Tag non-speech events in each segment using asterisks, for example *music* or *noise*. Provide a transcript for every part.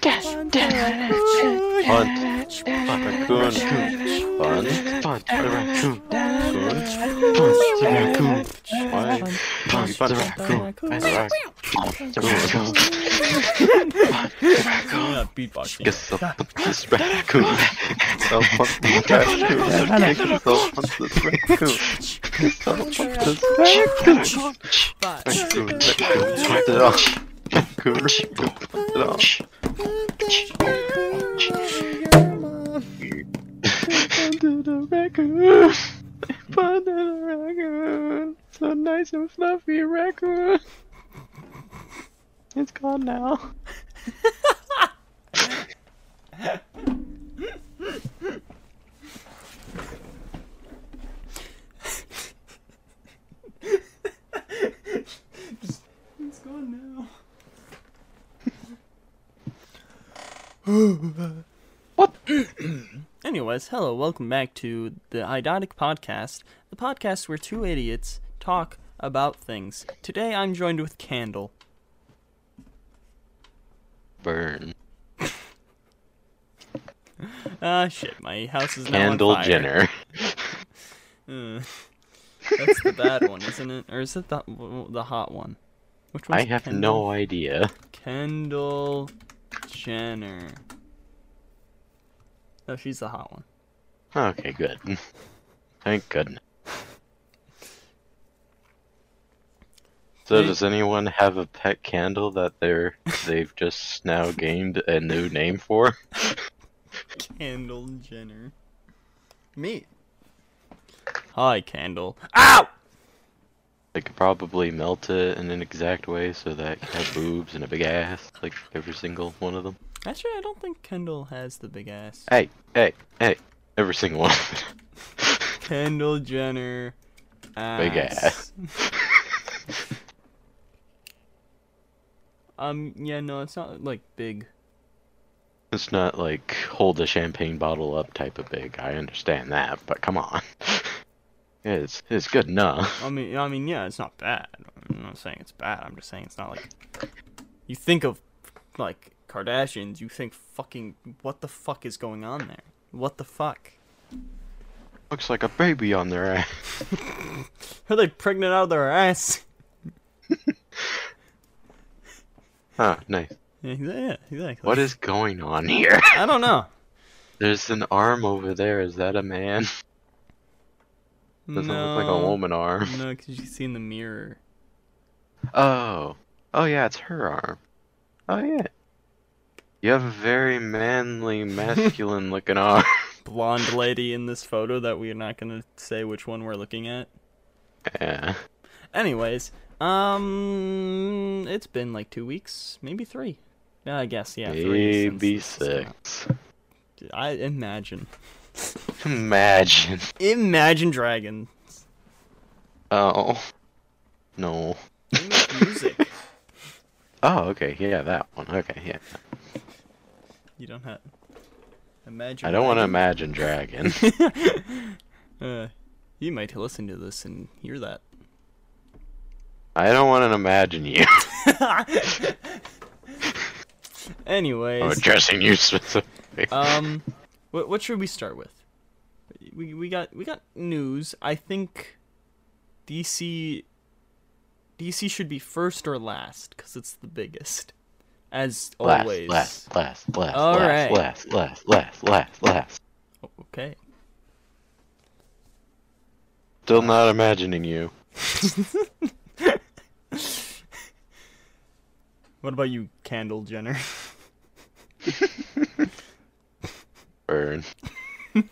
Bunt. Raccoon. Bunt. Bunt. The raccoon. Raccoon. Bunt. The raccoon. Why? Bunt. The raccoon. The raccoon. The raccoon. Bunt. The raccoon. I'm not beatboxing. Guess so bunt this raccoon. So bunt this raccoon. Guess so bunt this raccoon. Guess so bunt this raccoon. Raccoon. Raccoon. Raccoon. Bunt. Under the raccoon. Under the raccoon. So nice and fluffy raccoon. It's gone now. *laughs* It's gone now. *gasps* What? *clears throat* Anyways, hello, welcome back to the Idiotic Podcast, the podcast where two idiots talk about things. Today I'm joined with Candle. Burn. *laughs* Ah, shit, my house is now Candle on fire. Jenner. *laughs* *laughs* Uh, that's the bad one, isn't it? Or is it the the hot one? Which one's I have Kendall? no idea. Kendall Jenner. Oh, she's the hot one. Okay, good. *laughs* Thank goodness. So does anyone have a pet candle that they're they've just now gained a new name for? *laughs* Candle Jenner. Me. Hi, Candle. Ow! They could probably melt it in an exact way so that it have boobs and a big ass, like every single one of them. Actually, I don't think Kendall has the big ass. Hey, hey, hey, every single one of them. *laughs* *laughs* Kendall Jenner. Ass. Big ass. *laughs* Um, yeah, no, it's not like big. It's not like hold a champagne bottle up type of big. I understand that, but come on. It's it's good enough. I mean, I mean, yeah, it's not bad. I'm not saying it's bad. I'm just saying it's not like you think of like Kardashians. You think fucking what the fuck is going on there? What the fuck? Looks like a baby on their ass. *laughs* Are they pregnant out of their ass? *laughs* Huh, nice. Yeah, yeah, exactly. What is going on here? I don't know. *laughs* There's an arm over there. Is that a man? Doesn't no, look like a woman arm. No, because you see in the mirror. Oh. Oh yeah, it's her arm. Oh yeah. You have a very manly, *laughs* masculine looking arm. *laughs* Blonde lady in this photo that we are not gonna say which one we're looking at. Yeah. Anyways, um, it's been like two weeks, maybe three. Yeah, I guess yeah, three. since Maybe six. I imagine. Imagine. Imagine Dragons. Oh. No. Music. *laughs* Oh, okay. Yeah, that one. Okay, yeah. you don't have. Imagine. I don't want to imagine dragon. *laughs* Uh, you might listen to this and hear that. I don't want to imagine you. *laughs* Anyways. I'm addressing you specifically. Um, what what should we start with? We we got we got news. I think DC DC should be first or last because it's the biggest, as last, always. last, last, last, All last, right. last, last, last, last, last. Okay. Still not imagining you. *laughs* What about you, Candle Jenner? *laughs* Burn. and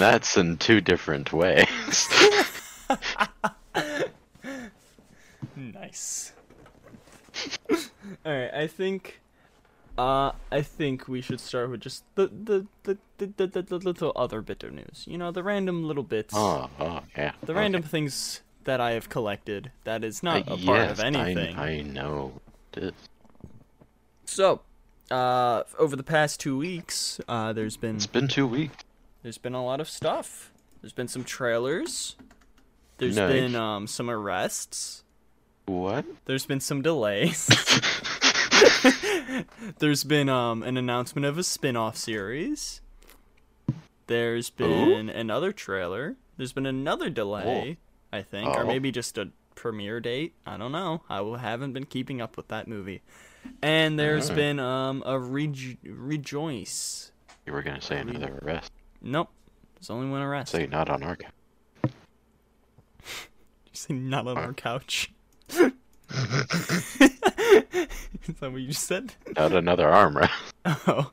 that's in two different ways. nice. All right, I think. Uh, I think we should start with just the the, the, the, the, the, little other bit of news. You know, the random little bits. oh, oh, yeah. The okay. random things that I have collected that is not Uh, a part yes, of anything. I, I know. It is. So, uh, over the past two weeks, uh, there's been It's been two weeks. there's been a lot of stuff. There's been some trailers. There's Nice. been um, some arrests. What? There's been some delays. *laughs* *laughs* There's been um, an announcement of a spin-off series. There's been another trailer. There's been another delay, I think, or Oh. maybe just a premiere date. I don't know. I haven't been keeping up with that movie. And there's Alright. been um, a rejo- rejoice. You were gonna say another arrest. Nope. There's only one arrest. Say not on our couch. *laughs* You say not on our couch. *laughs* *laughs* Is that what you just said? Not another arm wrest. Oh.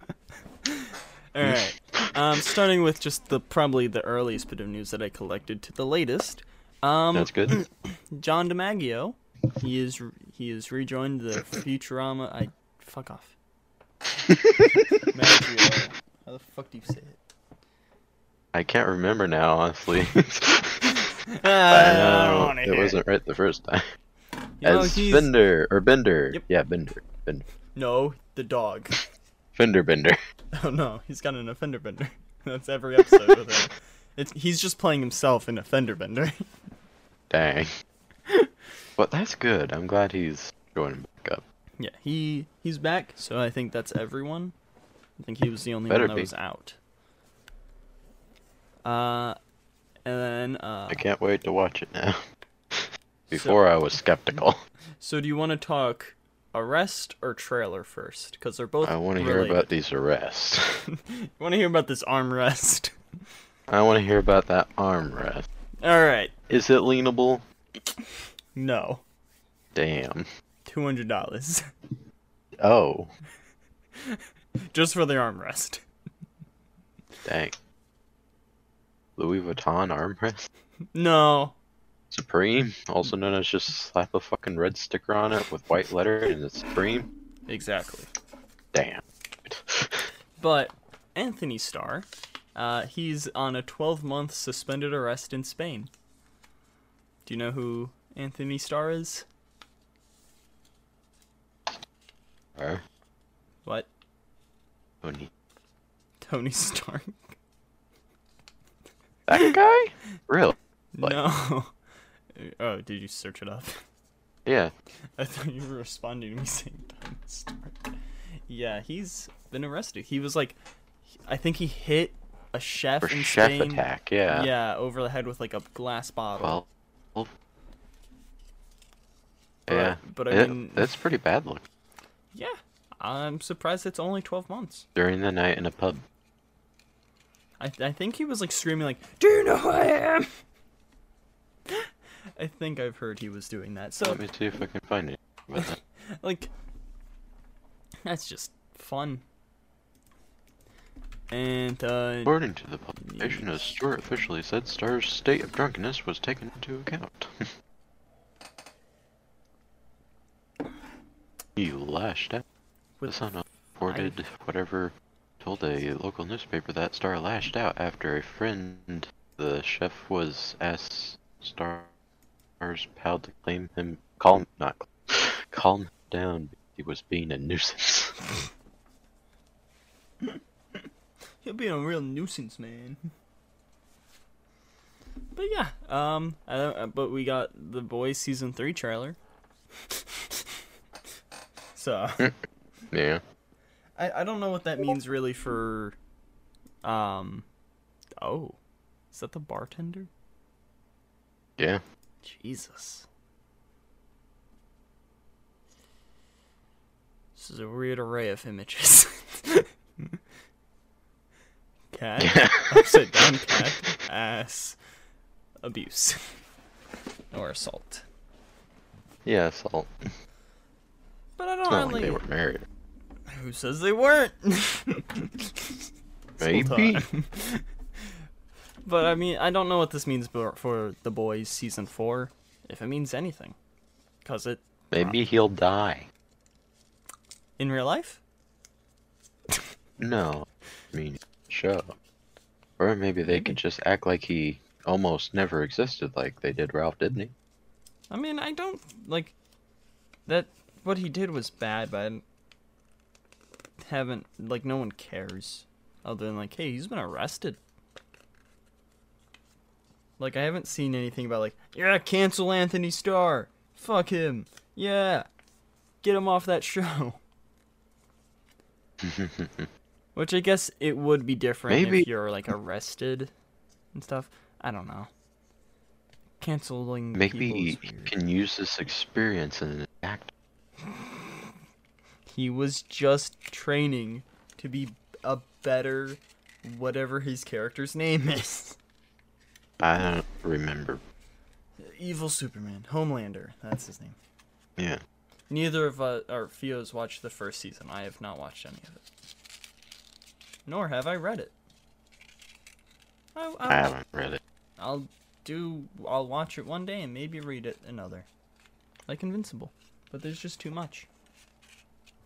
All right. Um, starting with just the probably the earliest bit of news that I collected to the latest. Um, That's good. *clears throat* John DiMaggio, he is he is rejoined the Futurama. I fuck off. *laughs* Maggio. How the fuck do you say it? I can't remember now, honestly. *laughs* *laughs* Ah, I don't wanna it wasn't right the first time. You know, As he's- Bender or Bender. Yep. Yeah, Bender. Bender. No, the dog. Fender Bender. Oh no, he's got an offender bender. That's every episode with him. It's, he's just playing himself in a fender bender. Dang. But that's good. I'm glad he's joining back up. yeah, he he's back. So I think that's everyone. I think he was the only Better one that be. was out. Uh, and then uh, I can't wait to watch it now. *laughs* Before I was skeptical. *laughs* so do you want to talk arrest or trailer first? Because they're both. I want to hear about these arrests. *laughs* You want to hear about this armrest? I want to hear about that armrest. All right. Is it leanable? No, Damn. two hundred dollars Oh, *laughs* just for the armrest. dang. Louis Vuitton armrest? No, Supreme, also known as just slap a fucking red sticker on it with white letter and it's Supreme? exactly. Damn. But Anthony Starr, uh, he's on a 12 month suspended arrest in Spain. Do you know who Anthony Starr is? Or, What? Tony. Tony Stark? That guy? Really? *laughs* Like- No. Oh, did you search it up? Yeah. I thought you were responding to me saying Tony Stark. Yeah, he's been arrested. He was like, I think he hit a chef For in chef Spain. attack, yeah. Yeah, over the head with like a glass bottle. Well, well But- yeah. but I It- mean- that's pretty bad look. yeah, I'm surprised it's only 12 months. During the night in a pub. I, I think he was like screaming like, "Do you know who I am?" *laughs* I think I've heard he was doing that. So Let me see if I can find it. That. *laughs* like, that's just fun. And uh, According to the publication, as Stewart officially said, Starr's state of drunkenness was taken into account. *laughs* he lashed out. The with Sun reported whatever told a local newspaper that Starr lashed out after a friend, the chef, was asked Starr's pal to claim him, calm, not *laughs* calm down. He was being a nuisance. *laughs* he'll be a real nuisance, man. But yeah, um, I don't, uh, but we got the Boys season three trailer. *laughs* so *laughs* yeah. I, I don't know what that means really for um oh is that the bartender Yeah. jesus this is a weird array of images *laughs* cat Yeah. *laughs* upside down cat ass abuse or assault Yeah, salt. But i It's don't not like they were married. who says they weren't Maybe. *laughs* *laughs* but I mean, I don't know what this means for, for the boys season four, if it means anything, cause it Maybe uh, he'll die. in real life. No. I mean, show. Or maybe they could just act like he almost never existed like they did Ralph, didn't he? I mean, I don't like that. What he did was bad, but I haven't like no one cares other than like, hey, he's been arrested. Like I haven't seen anything about like, yeah, cancel Anthony Starr, fuck him, yeah, get him off that *laughs* show. *laughs* Which I guess it would be different Maybe- if you're like arrested and stuff. I don't know. Canceling Maybe he can use this experience in an act. He was just training to be a better whatever his character's name is. I don't remember. Evil Superman, Homelander, that's his name. Yeah. Neither of uh, our Fios watched the first season. I have not watched any of it. Nor have I read it. I, I haven't read it. I'll do. I'll watch it one day and maybe read it another, like Invincible. But there's just too much,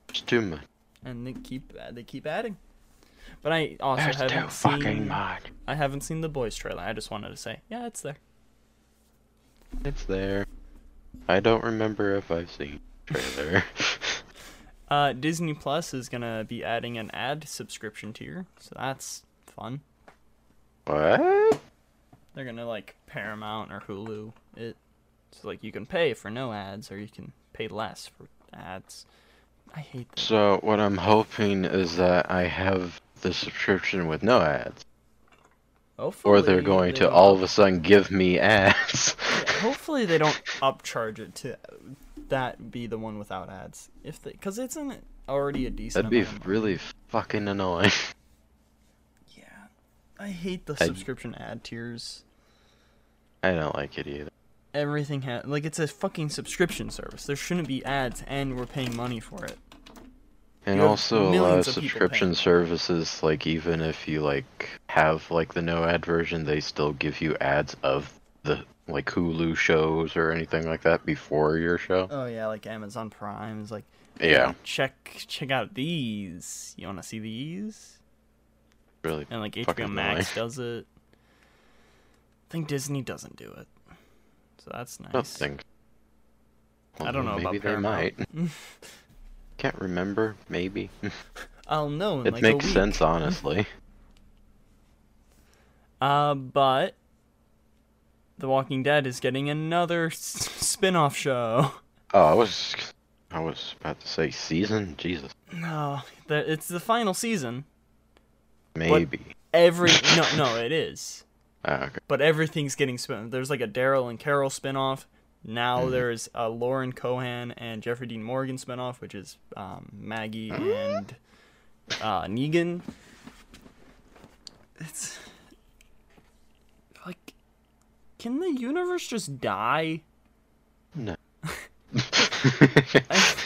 It's too much. and they keep they keep adding. But I also There's too haven't fucking seen. much. I haven't seen the boys trailer. I just wanted to say, yeah, it's there. It's there. I don't remember if I've seen trailer. *laughs* Uh, Disney Plus is gonna be adding an ad subscription tier, so that's fun. what? They're gonna like Paramount or Hulu it, so like you can pay for no ads or you can pay less for ads. I hate that. So what I'm hoping is that I have the subscription with no ads, Hopefully or they're going they to all of a sudden give me ads. Hopefully they don't upcharge it to that be the one without ads. If they, cause it's an already a decent. That'd be amount of money. really fucking annoying. *laughs* Yeah, I hate the I'd- subscription ad tiers. I don't like it either. Everything has like it's a fucking subscription service. There shouldn't be ads, and we're paying money for it. And also a lot of subscription services, like even if you like have like the no ad version, they still give you ads of the like Hulu shows or anything like that before your show. Oh yeah, like Amazon Prime is like Yeah, check check out these. You want to see these? really. And like HBO Max annoying. does it. I think Disney doesn't do it, so that's nice. I don't. I don't know Although about Maybe they Paramount. might. *laughs* Can't remember. Maybe. *laughs* I'll know in it like makes a week. sense, honestly. *laughs* Uh, but The Walking Dead is getting another s- spin-off show. Oh, I was, I was about to say season. Jesus, No, the, it's the final season. maybe. Every no, no, it is. Ah, okay. But everything's getting spun. There's like a Daryl and Carol spin-off. Now Mm-hmm. there's a Lauren Cohan and Jeffrey Dean Morgan spin-off, which is um, Maggie and uh, Negan. It's like, can the universe just die? No. *laughs* *laughs*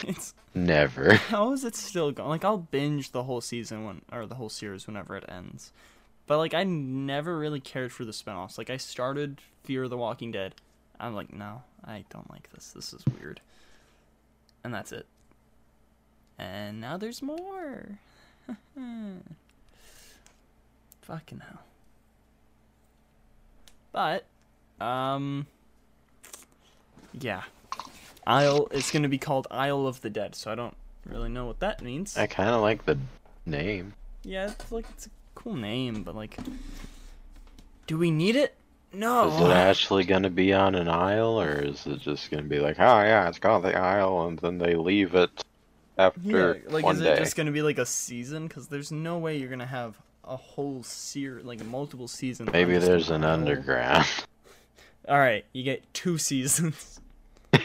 It's Never. how is it still going? Like I'll binge the whole season when or the whole series whenever it ends. But like I never really cared for the spin-offs. Like I started Fear of the Walking Dead. I'm like, no, I don't like this. This is weird. And that's it. And now there's more. *laughs* Fucking hell. But um yeah. Isle it's gonna be called Isle of the Dead, so I don't really know what that means. I kind of like the name. Yeah, it's like it's a cool name, but like, do we need it? No. Is it actually gonna be on an isle, or is it just gonna be like, oh yeah, it's called the isle, and then they leave it after yeah, like one is day? it just gonna be like a season? Because there's no way you're gonna have a whole series, like multiple seasons. Maybe there's an isle. underground. *laughs* All right, you get two seasons. *laughs*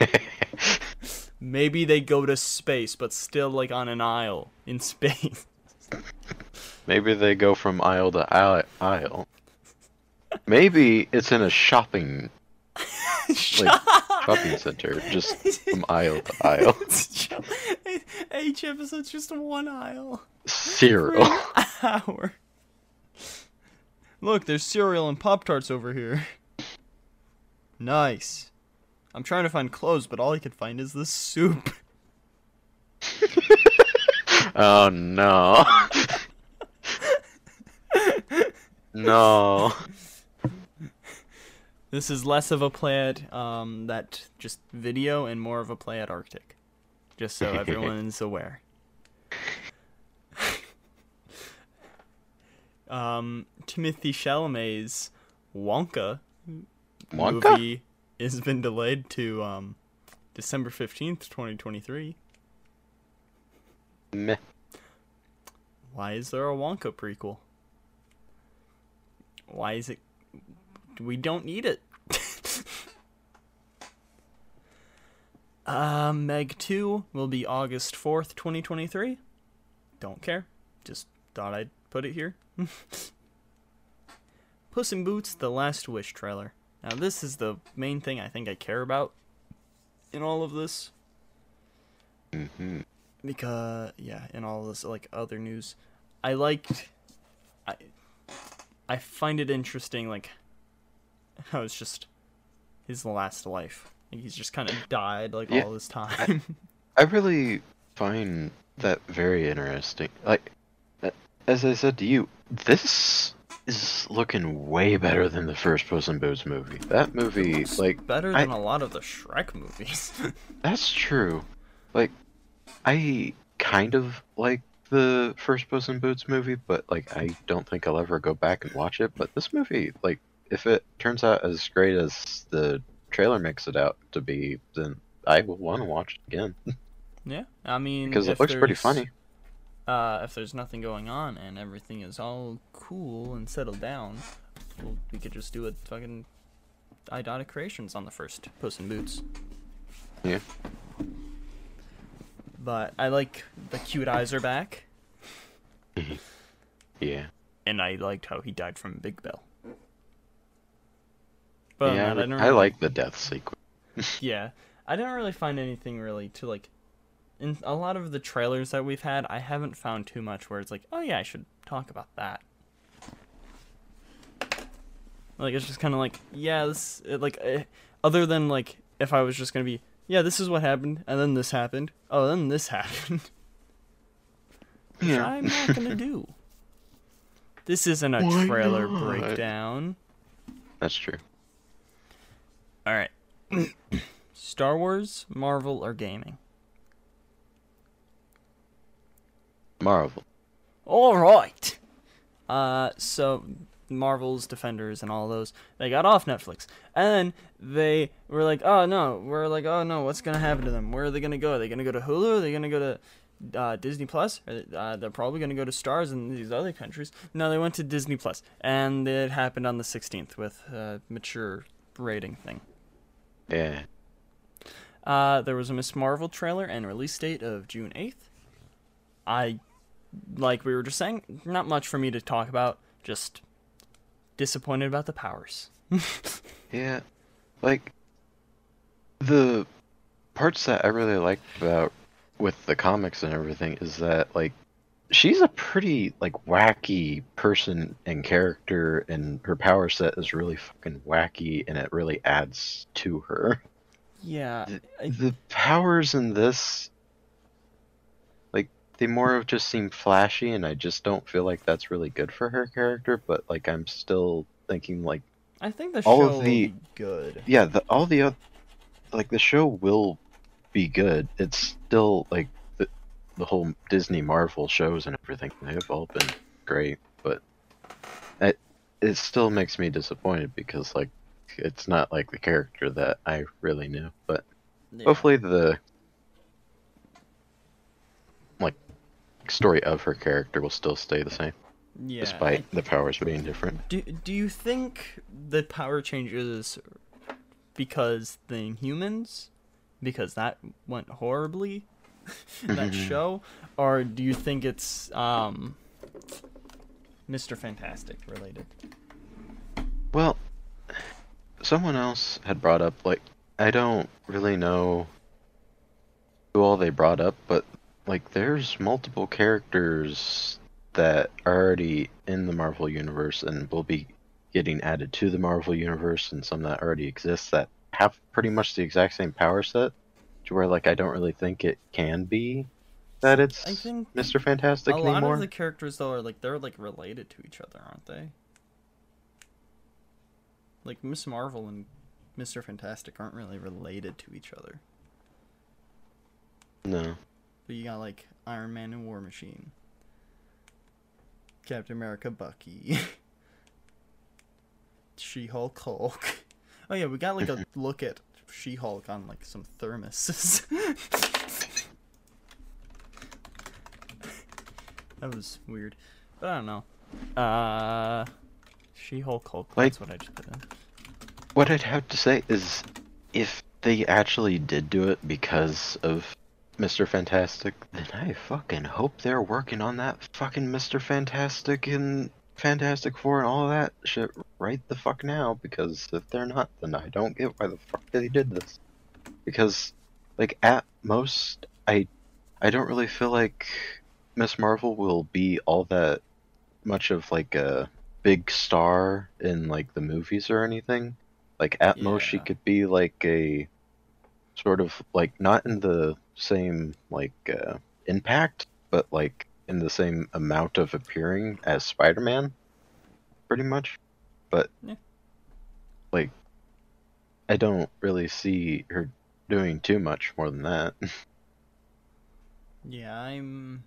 Maybe they go to space, but still like on an isle in space. *laughs* Maybe they go from aisle to aisle. aisle. Maybe it's in a shopping *laughs* like shopping center, just from aisle to aisle. *laughs* Each episode's just one aisle. Cereal. *laughs* hour. Look, there's cereal and Pop Tarts over here. Nice. I'm trying to find clothes, but all I can find is this soup. Oh no. No. *laughs* This is less of a play at um, that just video and more of a play at Arctic, just so *laughs* everyone's aware. *laughs* um, Timothée Chalamet's Wonka, Wonka? movie has been delayed to um, December fifteenth, twenty twenty three. Meh. Why is there a Wonka prequel? Why is it? We don't need it. *laughs* uh, Meg 2 will be August 4th, 2023. Don't care. Just thought I'd put it here. *laughs* Puss in Boots, The Last Wish trailer. Now, this is the main thing I think I care about in all of this. hmm because yeah, in all this like other news, I liked, I find it interesting like *laughs* how it's just his last life. Like he's just kind of died like Yeah, all this time. *laughs* I really find that very interesting. Like, as I said to you, this is looking way better than the first Puss in Boots movie. That movie, like, better than a lot of the Shrek movies. *laughs* That's true. Like, I kind of like the first Puss in Boots movie, but like, I don't think I'll ever go back and watch it. But this movie, like, if it turns out as great as the trailer makes it out to be, then I will want to watch it again *laughs* yeah, I mean because it looks pretty funny. Uh, if there's nothing going on and everything is all cool and settled down, well, we could just do a fucking Idiotic Creations on the first Puss in Boots. Yeah. But I like the cute eyes are back, *laughs* Yeah. and I liked how he died from Big Bell. But yeah, yeah, I, I, I like the death sequence. *laughs* Yeah, I didn't really find anything really to like. In a lot of the trailers that we've had, I haven't found too much where it's like, oh yeah, I should talk about that. Like it's just kind of like, yeah, this it, like, eh, other than like if I was just gonna be, yeah, this is what happened, and then this happened, oh, then this *laughs* happened. Which Yeah. I'm not gonna do. *laughs* This isn't a Why trailer not? breakdown. That's true. All right. *clears throat* Star Wars, Marvel, or gaming? Marvel. All right. Uh, so Marvel's Defenders and all those they got off Netflix, and then they were like, oh no, we're like, oh no, what's gonna happen to them? Where are they gonna go? Are they gonna go to Hulu? Are they gonna go to uh, Disney Plus? They- Uh, they're probably gonna go to Stars in these other countries. No, they went to Disney Plus, and it happened on the 16th with a mature rating thing. Yeah. Uh, there was a Miss Marvel trailer and release date of June 8th. I, like we were just saying, not much for me to talk about. Just disappointed about the powers. *laughs* Yeah. Like the parts that I really like about with the comics and everything is that like she's a pretty like wacky person and character and her power set is really fucking wacky and it really adds to her. Yeah, I, The powers in this they more of just seem flashy and I just don't feel like that's really good for her character, but like I'm still thinking like I think the all show of will the- be good. yeah, the, all the oth- like the show will be good. It's still like the the whole Disney Marvel shows and everything. They've all been great, but it it still makes me disappointed because like it's not like the character that I really knew. But Yeah. hopefully the story of her character will still stay the same yeah. despite the powers being different. Do Do you think the power changes because the humans, because that went horribly, *laughs* that show, or do you think it's um, Mr. Fantastic related? Well, someone else had brought up like I don't really know who all they brought up, but like there's multiple characters that are already in the Marvel universe and will be getting added to the Marvel universe and some that already exist that have pretty much the exact same power set to where like I don't really think it can be that it's I think Mr. Fantastic a lot anymore. of the characters though are like they're like related to each other, aren't they? like Miss Marvel and Mister Fantastic aren't really related to each other. No. But you got like Iron Man and War Machine, Captain America, Bucky, *laughs* She Hulk, Hulk. *laughs* Oh yeah, we got like a *laughs* look at She Hulk on like some thermoses. that was weird, but I don't know. Uh, She Hulk, Hulk. Like- That's what I just put in. What I'd have to say is, if they actually did do it because of Mr. Fantastic, then I fucking hope they're working on that fucking Mr. Fantastic and Fantastic Four and all that shit right the fuck now. Because if they're not, then I don't get why the fuck they did this. Because, like, at most, I, I don't really feel like Miss Marvel will be all that much of like a big star in like the movies or anything. Like at most she could be like a sort of like not in the same like uh, impact, but like in the same amount of appearing as Spider-Man, pretty much. But Yeah. like, I don't really see her doing too much more than that. *laughs* Yeah, I'm.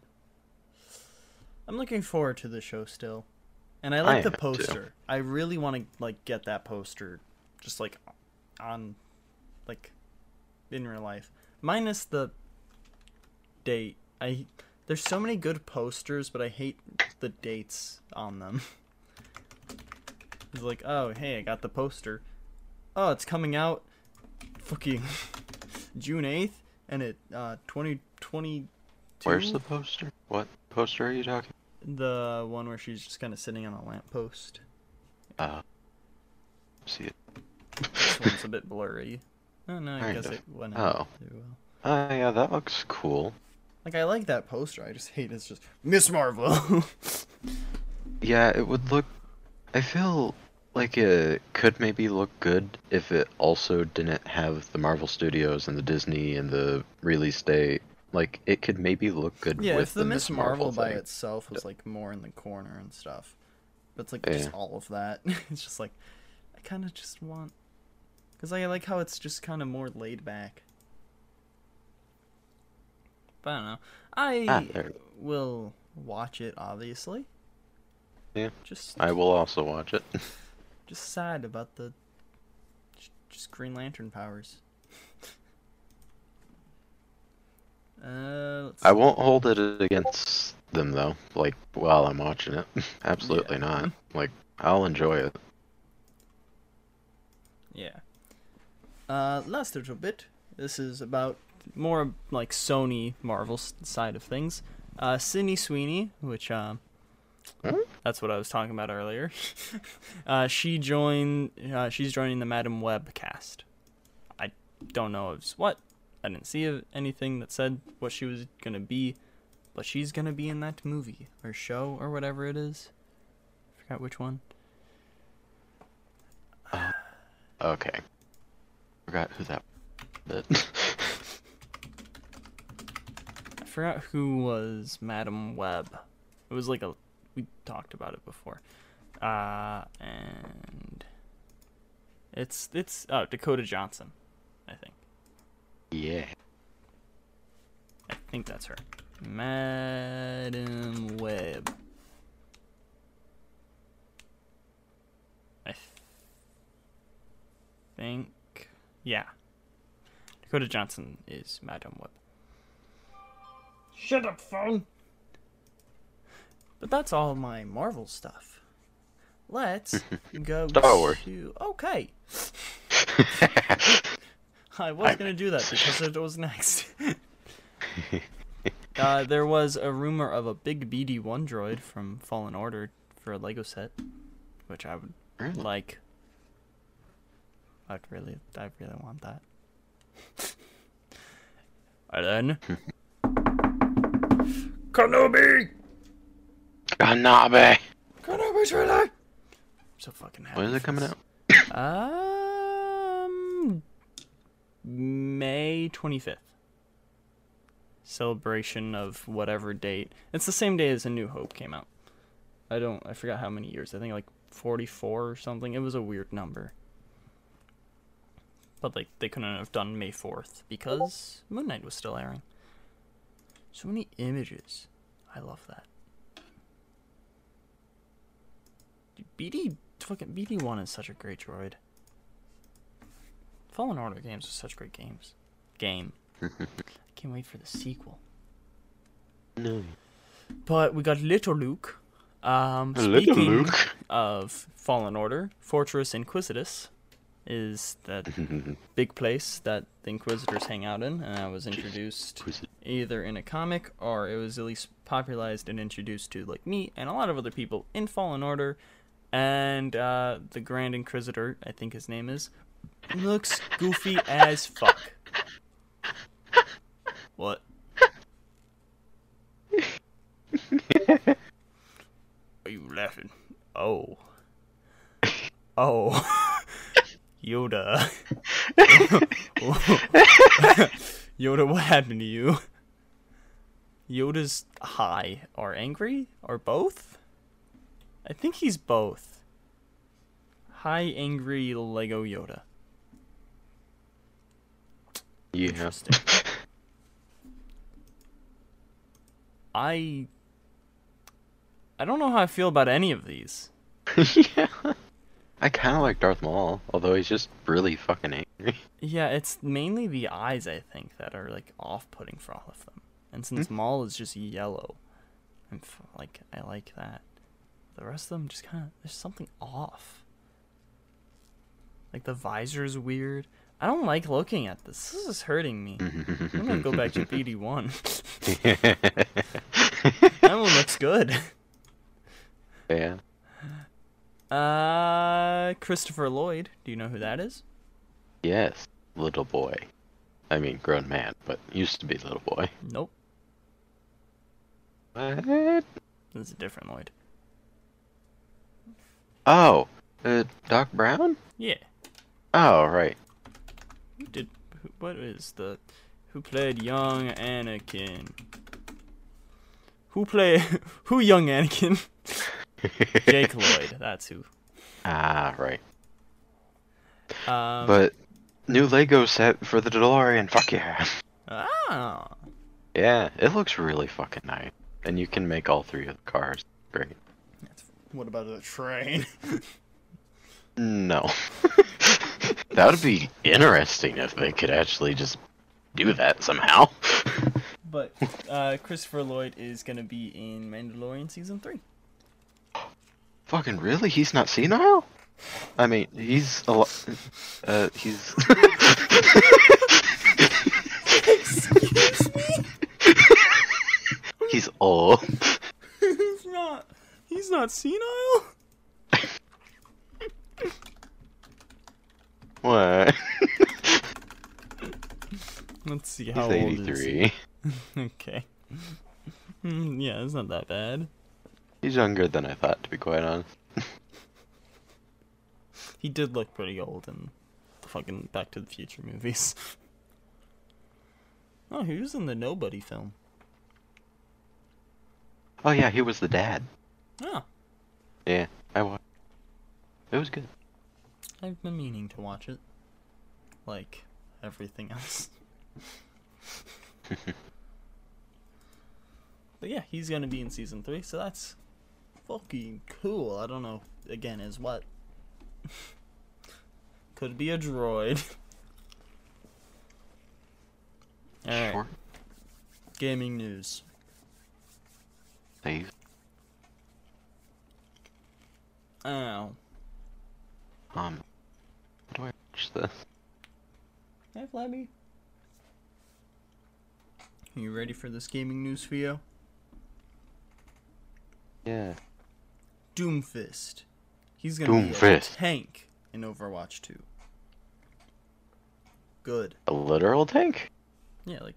I'm looking forward to the show still, and I I like the am too. poster. I really want to like get that poster, just like on, like, in real life, minus the date. I there's so many good posters, but I hate the dates on them. *laughs* It's like, oh hey, I got the poster. Oh, it's coming out, fucking *laughs* June eighth, and it uh twenty twenty. Where's the poster? What poster are you talking? The one where she's just kind of sitting on a lamppost. Uh, see it. This one's a bit blurry. Oh no, I Kind guess of. it went Oh. out too well. Oh yeah, that looks cool. Like I like that poster. I just hate it's just Miss Marvel. *laughs* Yeah, it would look. I feel like it could maybe look good if it also didn't have the Marvel Studios and the Disney and the release date. Like it could maybe look good yeah, with if the Miss Marvel, by itself was like more in the corner and stuff, but it's like just all of that. *laughs* it's just like I kind of just want because I like how it's just kind of more laid back. But I don't know. I Ah, will watch it, obviously. Yeah. Just I will also watch it. *laughs* just sad about the just Green Lantern powers. *laughs* uh, let's I won't hold it against them though. Like while I'm watching it, *laughs* absolutely Yeah. not. Like I'll enjoy it. Yeah. Uh, last little bit. This is about more like Sony Marvel side of things. Uh, Sydney Sweeney, which Hmm? that's what I was talking about earlier. *laughs* uh, she joined. Uh, she's joining the Madame Web cast. I don't know if what. I didn't see anything that said what she was gonna be, but she's gonna be in that movie or show or whatever it is. I Forgot which one. Okay. Forgot who *laughs* that. I forgot who was Madame Web. It was like a we talked about it before. Uh and it's it's oh Dakota Johnson, I think. yeah. I think that's her. Madame Web. I th- think yeah. Dakota Johnson is Madame Web. Shut up, phone. But that's all my Marvel stuff. Let's *laughs* go Star Wars. to okay. *laughs* *laughs* I was gonna do that because it was next. uh, there was a rumor of a big BD-1 droid from Fallen Order for a Lego set, which I would Really? like. I'd really, I really want that. and then Kenobi, Kanabe. Kenobi trailer. I'm so fucking happy. When is it coming out? Um, May 25th. Celebration of whatever date. It's the same day as A New Hope came out. I don't, I forgot how many years. I think like 44 or something. It was a weird number. But like they couldn't have done May 4th because Moon Knight was still airing. So many images. I love that. Dude, BD fucking BD one is such a great droid. Fallen Order games are such great games. Game. *laughs* I can't wait for the sequel. No. But we got Little Luke. Um, Little Luke. of Fallen Order, Fortress Inquisitorius is that *laughs* big place that the Inquisitors hang out in, and I was introduced either in a comic or it was at least popularized and introduced to like me and a lot of other people in Fallen Order. And uh, the Grand Inquisitor, I think his name is, looks goofy as fuck. What? *laughs* Are you laughing? Oh. Oh. *laughs* Yoda. *laughs* Yoda, what happened to you? Yoda's high or angry or both? I think he's both. High, angry Lego Yoda. Yeah. Interesting. I I don't know how I feel about any of these. *laughs* yeah. I kind of like Darth Maul, although he's just really fucking angry. *laughs* Yeah, it's mainly the eyes I think that are like off-putting for all of them. And since hmm? Maul is just yellow, I'm f- like I like that. The rest of them just kind of there's something off. Like the visor is weird. I don't like looking at this. This is hurting me. I'm gonna go back to *laughs* BD one. *laughs* that one looks good. yeah. Uh, Christopher Lloyd. Do you know who that is? Yes, little boy. I mean, grown man, but used to be little boy. Nope. What? This is a different Lloyd. Oh, uh, Doc Brown? Yeah. Oh, right. Who did? Who, what is the? Who played young Anakin? Who played? *laughs* Who young Anakin? *laughs* Jake Lloyd. That's who. Ah, right. Um, But new Lego set for the DeLorean. Fuck yeah. ah, Yeah, it looks really fucking nice, and you can make all three of the cars. Great. what about the train? No. *laughs* that would be interesting if they could actually just do that somehow. *laughs* but uh, Christopher Lloyd is gonna be in Mandalorian season three. Fucking really? He's not senile? I mean, he's a lot. Uh, he's. Excuse *laughs* me. he's old. he's not. He's not senile. What? Let's see he's how old is he? 83. *laughs* Okay. Hmm, yeah, it's not that bad. He's younger than I thought, to be quite honest. *laughs* He did look pretty old in the fucking Back to the Future movies. *laughs* oh, he was in the Nobody film. Oh yeah, he was the dad. Oh, Yeah, I watched. It was good. I've been meaning to watch it. Like everything *laughs* else. but yeah, he's gonna be in season three, so that's fucking cool. I don't know, again, is what? *laughs* Could be a droid. Alright, Sure. gaming news. Save. Oh. Um. How do I watch this? Hey, Flabby. Are you ready for this gaming news, Theo? Yeah. Doomfist. He's gonna be a Doomfist. tank in Overwatch 2. Good. A literal tank? Yeah, like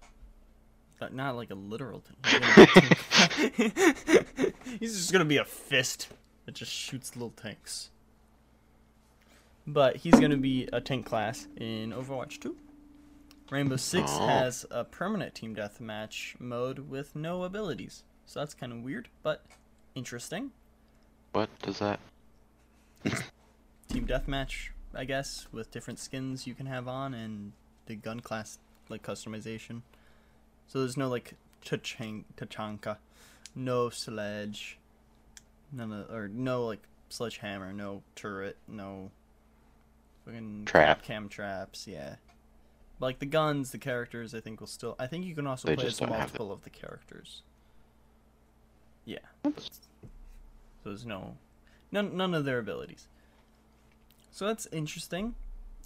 not, not like a literal tank. He's, gonna be a tank. He's just gonna be a fist that just shoots little tanks. But he's gonna be a tank class in Overwatch 2. Rainbow Six Oh. has a permanent team deathmatch mode with no abilities. So that's kind of weird, but interesting. What does that? *laughs* Team deathmatch I guess, with different skins you can have on and the gun class like customization. So there's no like Tachanka, Tachanka, no sledge, none of or no like sledgehammer, no turret, no fucking Trap. cam traps, yeah. But, like the guns, the characters, I think will still. I think you can also They play as multiple of the characters. Yeah. So there's no, none, none of their abilities. So that's interesting.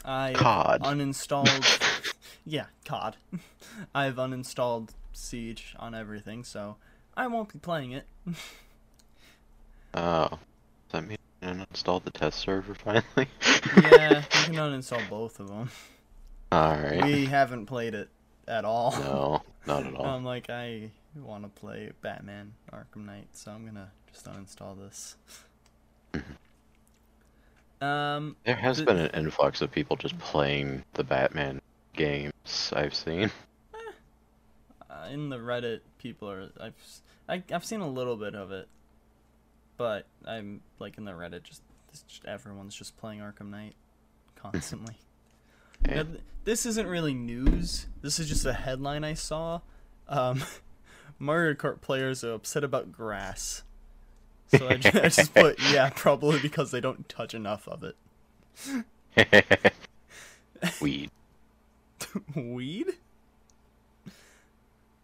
I COD. uninstalled. *laughs* yeah, COD. *laughs* I've uninstalled Siege on everything, so I won't be playing it. Oh. Does that mean I uninstalled the test server *laughs* finally? yeah, you can uninstall both of them. Alright. We haven't played it at all. No, not at all. I'm like, I want to play Batman Arkham Knight, so I'm gonna just uninstall this. um, there has the- been an influx of people just playing the Batman games I've seen. uh, in the Reddit, people are I've s- I, have seen a little bit of it, but I'm like in the Reddit, just, just everyone's just playing Arkham Knight constantly. *laughs* Now, th- this isn't really news. This is just a headline I saw. Um, Mario Kart players are upset about grass. So I, I just put *laughs* yeah, probably because they don't touch enough of it. *laughs* Weed. *laughs* Weed?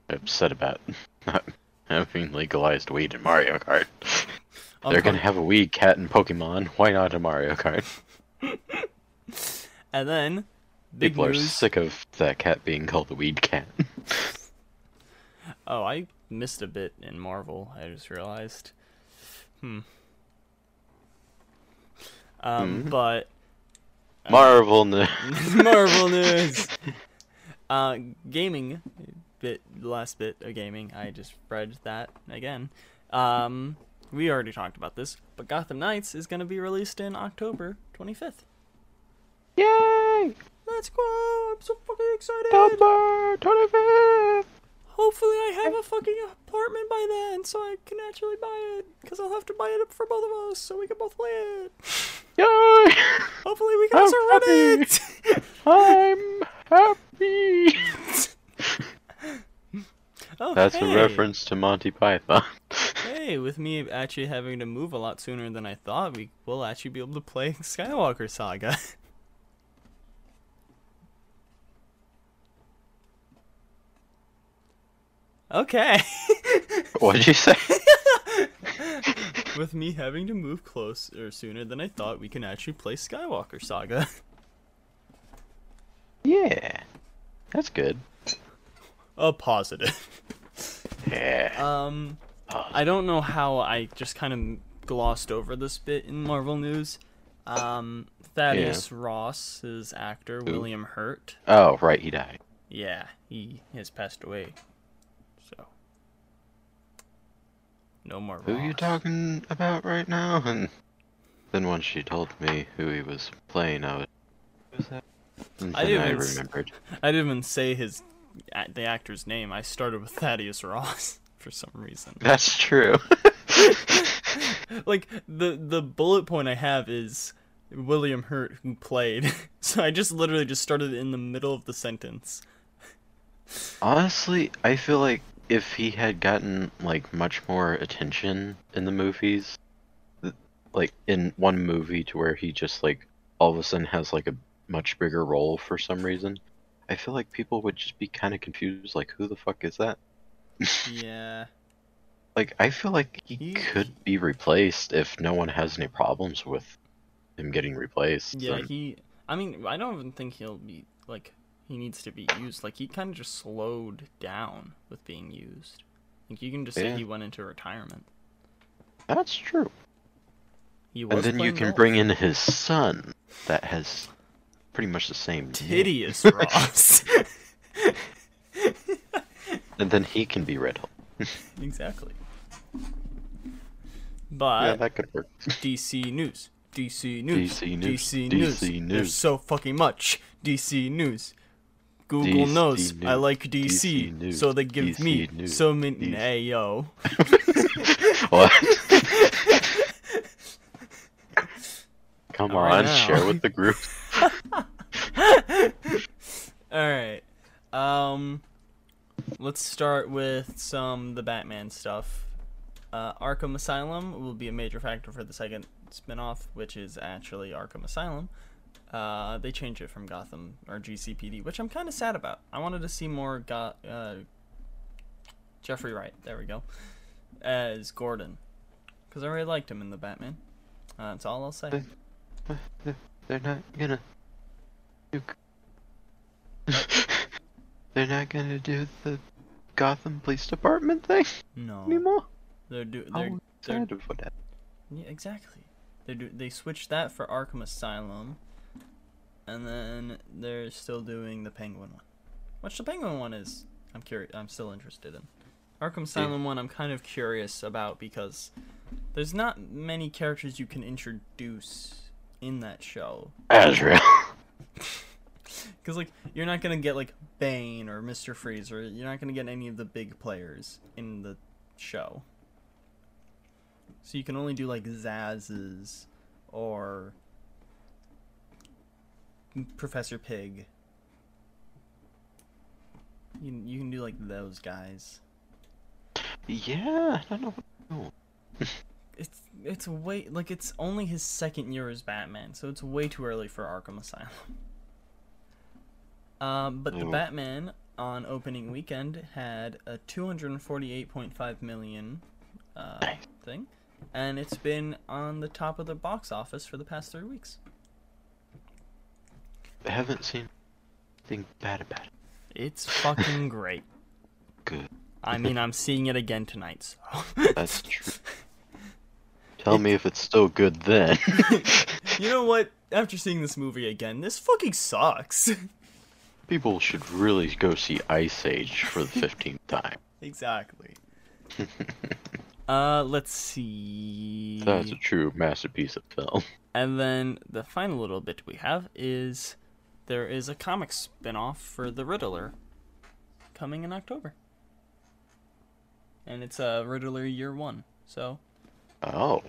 Upset about not having legalized weed in Mario Kart. They're gonna have a weed cat in Pokemon. Why not a Mario Kart? And then big People are news. sick of that cat being called the weed cat. Oh, I missed a bit in Marvel. I just realized. Hmm. Um, but Marvel news. *laughs* Marvel news. Uh, gaming bit, last bit of gaming. I just read that again. Um, we already talked about this, but Gotham Knights is gonna be released in October 25th. Yay! Let's go! I'm so fucking excited. Number 25! Hopefully, I have a fucking apartment by then, so I can actually buy it. Cause I'll have to buy it for both of us, so we can both play it. Yay! Hopefully, we can I'm also run it. *laughs* I'm happy! *laughs* oh, That's hey. a reference to Monty Python. *laughs* Hey, with me actually having to move a lot sooner than I thought, we will actually be able to play Skywalker Saga. Okay. What'd you say? *laughs* with me having to move closer sooner than I thought, we can actually play Skywalker Saga. yeah. That's good. A positive. Yeah. Um, I don't know how I just kind of glossed over this bit in Marvel news. Um, Thaddeus Ross, his actor, William Hurt. Oh, right, he died. Yeah, he has passed away. So, no more. Who you talking about right now? And then once she told me who he was playing, I was. Who's that? And I didn't s- remembered. I didn't even say his the actor's name. I started with Thaddeus Ross *laughs* for some reason. That's true. *laughs* like the the bullet point I have is William Hurt who played. *laughs* so I just literally just started in the middle of the sentence. Honestly, I feel like if he had gotten like much more attention in the movies, like in one movie to where he just like all of a sudden has like a much bigger role for some reason, I feel like people would just be kind of confused like who the fuck is that? *laughs* Yeah. Like I feel like he, He- could be replaced if no one has any problems with him getting replaced. Yeah, then- he I mean, I don't even think he'll be like he needs to be used. Like he kind of just slowed down with being used. Like you can just say he went into retirement. That's true. He was And then you can golf. bring in his son that has pretty much the same name. Tedious *laughs* Ross. And then he can be Red Hulk. *laughs* exactly. But yeah, that could work. *laughs* DC news. DC news. DC news. DC DC news. news. There's so fucking much DC news. Google DC knows I like DC, DC so they give me DC news. so many. Hey yo. *laughs* What? Come All right on, now. share with the group. *laughs* All right. Um, let's start with some the Batman stuff. Uh, Arkham Asylum will be a major factor for the second spin-off, which is actually Arkham Asylum. Uh, they changed it from Gotham or GCPD, which I'm kind of sad about. I wanted to see more Go- uh, Jeffrey Wright. There we go, as Gordon, because I really liked him in the Batman. Uh, that's all I'll say. They're not gonna. do- *laughs* They're not gonna do the Gotham Police Department thing No, anymore. they're do they're, they're for that. Yeah, exactly. They do. They switched that for Arkham Asylum, and then they're still doing the Penguin one, which the Penguin one is. I'm curious. I'm still interested in. Arkham Asylum one. I'm kind of curious about because there's not many characters you can introduce in that show. Azrael. *laughs* Because like you're not gonna get like Bane or Mister Freeze, or you're not gonna get any of the big players in the show. So you can only do like Zsasz's or Professor Pig. You you can do like those guys. yeah, I don't know. What to do. It's it's way like it's only his second year as Batman, so it's way too early for Arkham Asylum. *laughs* Um, but the. Batman on opening weekend had a 248.5 million uh, thing, and it's been on the top of the box office for the past three weeks. I haven't seen anything bad about it. It's fucking great. *laughs* Good. I mean, I'm seeing it again tonight, so That's true. Tell me if it's still good then. *laughs* you know what? After seeing this movie again, this fucking sucks. *laughs* People should really go see Ice Age for the fifteenth time. exactly. uh, let's see. That's a true masterpiece of film. And then the final little bit we have is there is a comic spin-off for the Riddler coming in October. And it's a uh, Riddler year 1. So, Oh,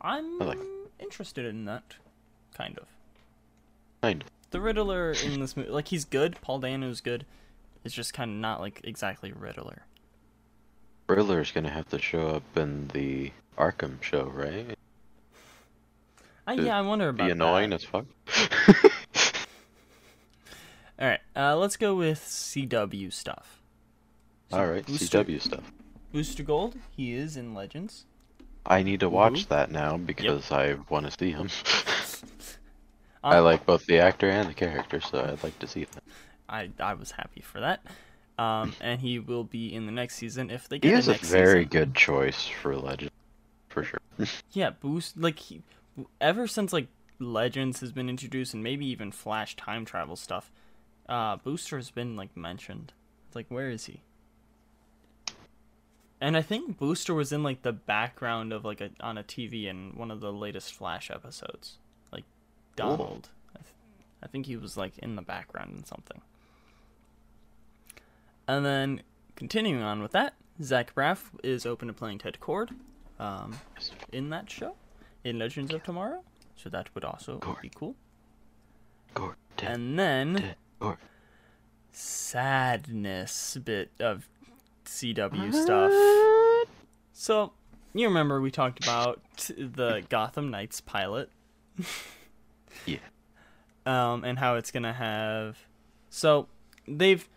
I'm like- interested in that kind of. kind of. The Riddler in this movie like he's good, Paul Dano's good. It's just kind of not like exactly Riddler. Riddler's gonna have to show up in the Arkham show, right? Uh, yeah, I wonder about Be annoying that. as fuck. *laughs* All right, uh, let's go with CW stuff. So All right, Booster, CW stuff. Booster Gold, he is in Legends. I need to watch Mhm. that now because I want to see him. *laughs* Uh, I like both the actor and the character, so I'd like to see that. I I was happy for that. Um, *laughs* and he will be in the next season if they get. He get is a a very season. good choice for Legends, for sure. *laughs* Yeah, boost like he, ever since like Legends has been introduced and maybe even Flash time travel stuff, uh, Booster has been like mentioned. It's like where is he? And I think Booster was in like the background of like a on a TV in one of the latest Flash episodes, like Donald. I, th- I think he was like in the background in something. And then continuing on with that, Zach Braff is open to playing Ted Kord, um, in that show, in Legends of Tomorrow. So that would also Kord. be cool. Gore, Ted, And then Ted, Gore. sadness bit of CW stuff. So you remember we talked about the Gotham Knights pilot, Yeah. um, and how it's gonna have. So they've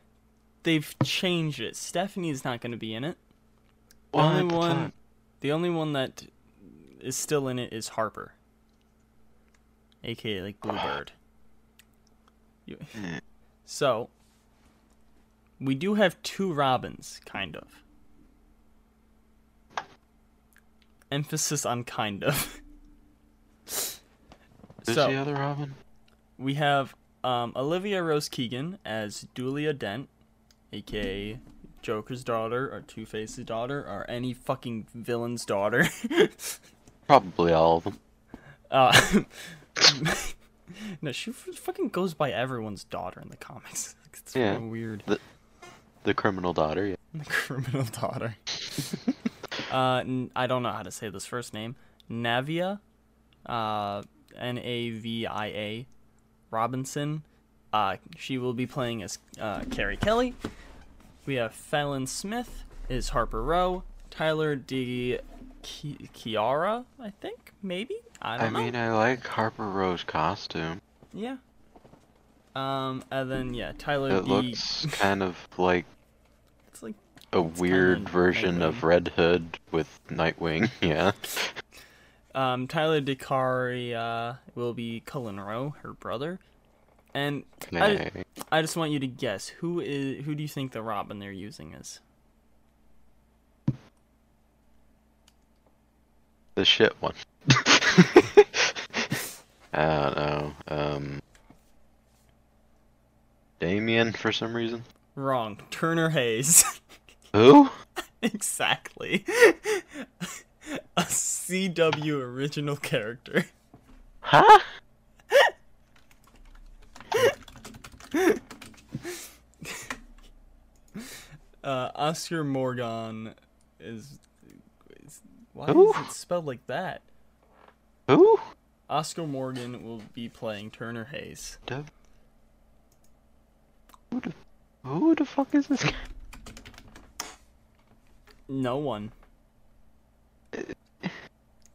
they've changed it. Stephanie's not gonna be in it. The What only one, the only one that is still in it is Harper, aka like Bluebird. *sighs* You-. So we do have two Robins, kind of. Emphasis on kind of. *laughs* Who's so the other Robin? we have um, Olivia Rose Keegan as Duela Dent, aka Joker's daughter, or Two Face's daughter, or any fucking villain's daughter. *laughs* Probably all of them. uh, *laughs* no, she fucking goes by everyone's daughter in the comics. *laughs* It's Yeah. weird. The criminal daughter. Yeah. The criminal *laughs* daughter. *laughs* uh, n- I don't know how to say this first name. Navia, uh, N A V I A, Robinson. Uh, she will be playing as uh, Carrie Kelly. We have Fallon Smith is Harper Row. Tyler D. Ki- Kiara, I think, maybe. I I don't know. mean, I like Harper Row's costume. yeah. Um, and then yeah, Tyler It D. looks kind of like It's like a weird version of Red Hood with Nightwing. *laughs* Yeah. Um, Tyler DiChiara uh, will be Cullen Row, her brother, and I. I just want you to guess who is who do you think the Robin they're using is? The shit one. *laughs* I don't know. Um. Damian for some reason. Wrong, Turner Hayes. *laughs* Who? exactly, *laughs* a CW original character. Huh? Uh, Oscar Morgan is, is why is it spelled like that? Who? Oscar Morgan will be playing Turner Hayes. The... Who the... Who the fuck is this guy? No one.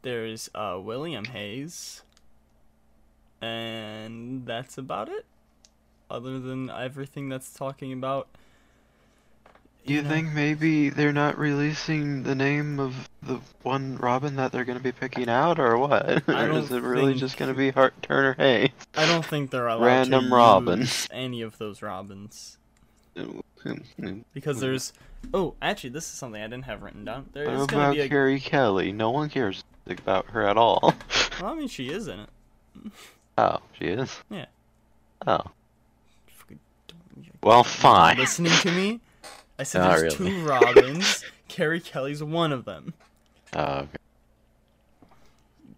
There's uh William Hayes. And that's about it. Other than everything that's talking about You think maybe they're not releasing the name of the one Robin that they're gonna be picking out, or what? I or *laughs* is it really just gonna be Hart Turner Hayes? I don't think they're allowed Random to Robin. any of those Robins. Because *laughs* there's Oh, actually this is something I didn't have written down. There is gonna about be a Carrie Kelly? No one cares about her at all. Well, I mean she is in it. *laughs* oh, she is. Yeah. Oh, well, fine. listening to me? I said Not there's really. two *laughs* Robins. Carrie Kelly's one of them. Oh, okay.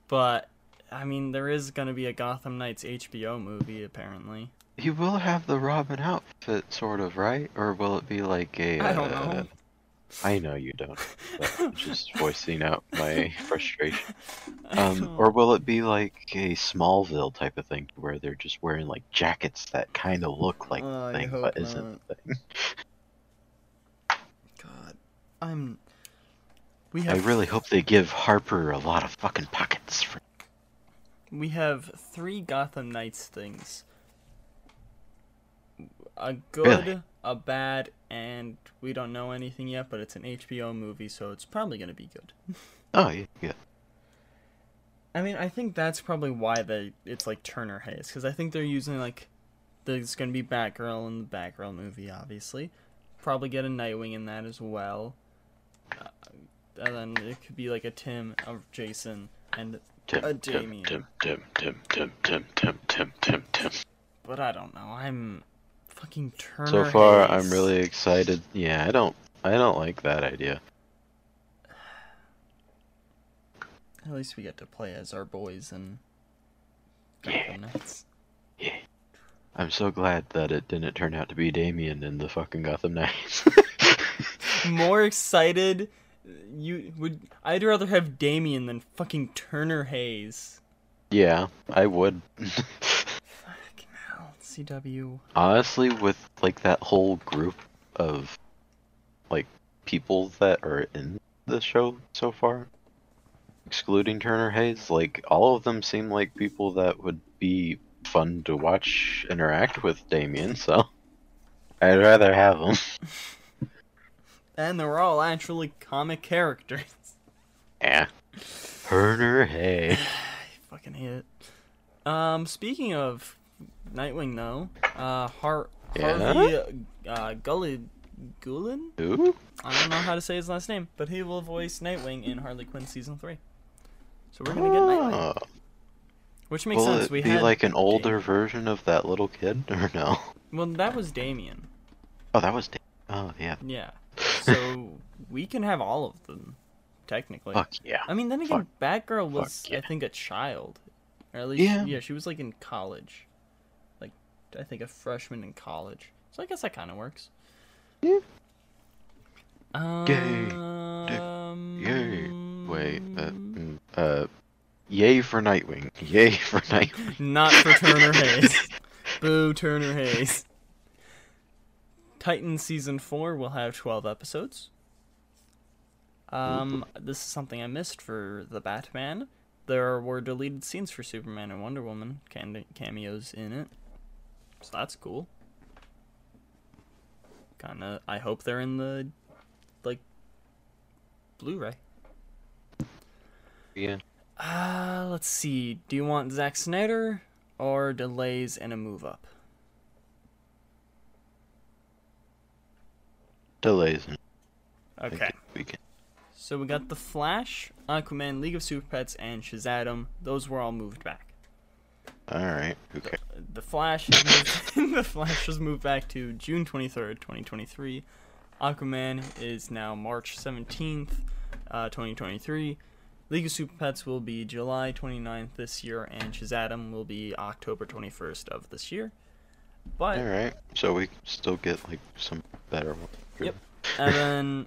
But I mean, there is gonna be a Gotham Knights HBO movie apparently. You will have the Robin outfit, sort of, right? Or will it be like a? I don't uh, know. I know you don't. But I'm just *laughs* voicing out my *laughs* frustration. Um, or will it be like a Smallville type of thing, where they're just wearing like jackets that kind of look like I the thing, hope but isn't the thing? I'm. We I really hope they give Harper a lot of fucking pockets. For... we have three Gotham Knights things. A good, Really? a bad, and we don't know anything yet, but it's an HBO movie, so it's probably gonna be good. *laughs* Oh yeah, yeah. I mean, I think that's probably why they it's like Turner Hayes because I think they're using like there's gonna be Batgirl in the Batgirl movie, obviously. Probably get a Nightwing in that as well. Uh, and then it could be like a Tim, a Jason, and Tim, a Damian. Tim, Tim, Tim, Tim, Tim, Tim, Tim, Tim, Tim. But I don't know. I'm fucking Turner. So far, I'm really excited. Yeah, I don't, I don't like that idea. At least we get to play as our boys and Yeah. Gotham Knights. Yeah. I'm so glad that it didn't turn out to be Damian in the fucking Gotham Knights. *laughs* More excited. You would. I'd rather have Damian than fucking Turner Hayes. yeah, I would. Fucking hell, CW. Honestly, with like that whole group of like people that are in the show so far, excluding Turner Hayes, like all of them seem like people that would be fun to watch interact with Damian. So I'd rather have them. *laughs* And they're all actually comic characters. Yeah, Turner Hayes. *sighs* I fucking hate it. Um, speaking of Nightwing, though, uh, Har- Yeah? Harvey uh, Gully Guillén? Who? I don't know how to say his last name, but he will voice Nightwing in Harley Quinn season three. So we're gonna get Nightwing, Oh. which makes Will sense. it we be had like an Dam- older version of that little kid, *laughs* or no? Well, that was Damian. Oh, that was. Da- oh, yeah. Yeah. *laughs* So we can have all of them, technically. Fuck yeah. I mean, then again, Batgirl was, yeah. I think, a child. Or at least, Yeah. yeah. she was like in college. Like, I think a freshman in college. So I guess that kind of works. Yeah. Um, Yay. Wait. Uh, mm, uh, yay for Nightwing. Yay for *laughs* Nightwing. Not for Turner Hayes. Boo, Turner Hayes. Titan season four will have twelve episodes. Um, this is something I missed for the Batman. There were deleted scenes for Superman and Wonder Woman cameos in it, so that's cool. Kind of. I hope they're in the like Blu-ray. Yeah. Uh, let's see. Do you want Zack Snyder or delays and a move up? Delays. Okay. We can. So we got The Flash, Aquaman, League of Super Pets, and Shazam. Those were all moved back. All right. Okay. The Flash, is moved, the Flash was *laughs* moved back to June twenty third, twenty twenty three. Aquaman is now March seventeenth, uh, twenty twenty three. League of Super Pets will be July 29th this year, and Shazam will be October 21st of this year. But All right. So we still get like some better ones. Yep. *laughs* and then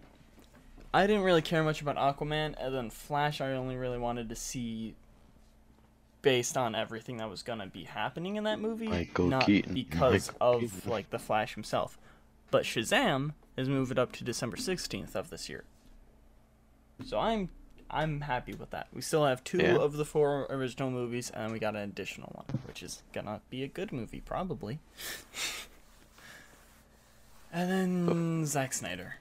I didn't really care much about Aquaman, and then Flash I only really wanted to see based on everything that was gonna be happening in that movie, Michael not Keaton. because Michael of Keaton. like the Flash himself. But Shazam is moved up to December sixteenth of this year. So I'm I'm happy with that. We still have two Yeah. of the four original movies, and we got an additional one, which is gonna be a good movie, probably. *laughs* and then Zack Snyder.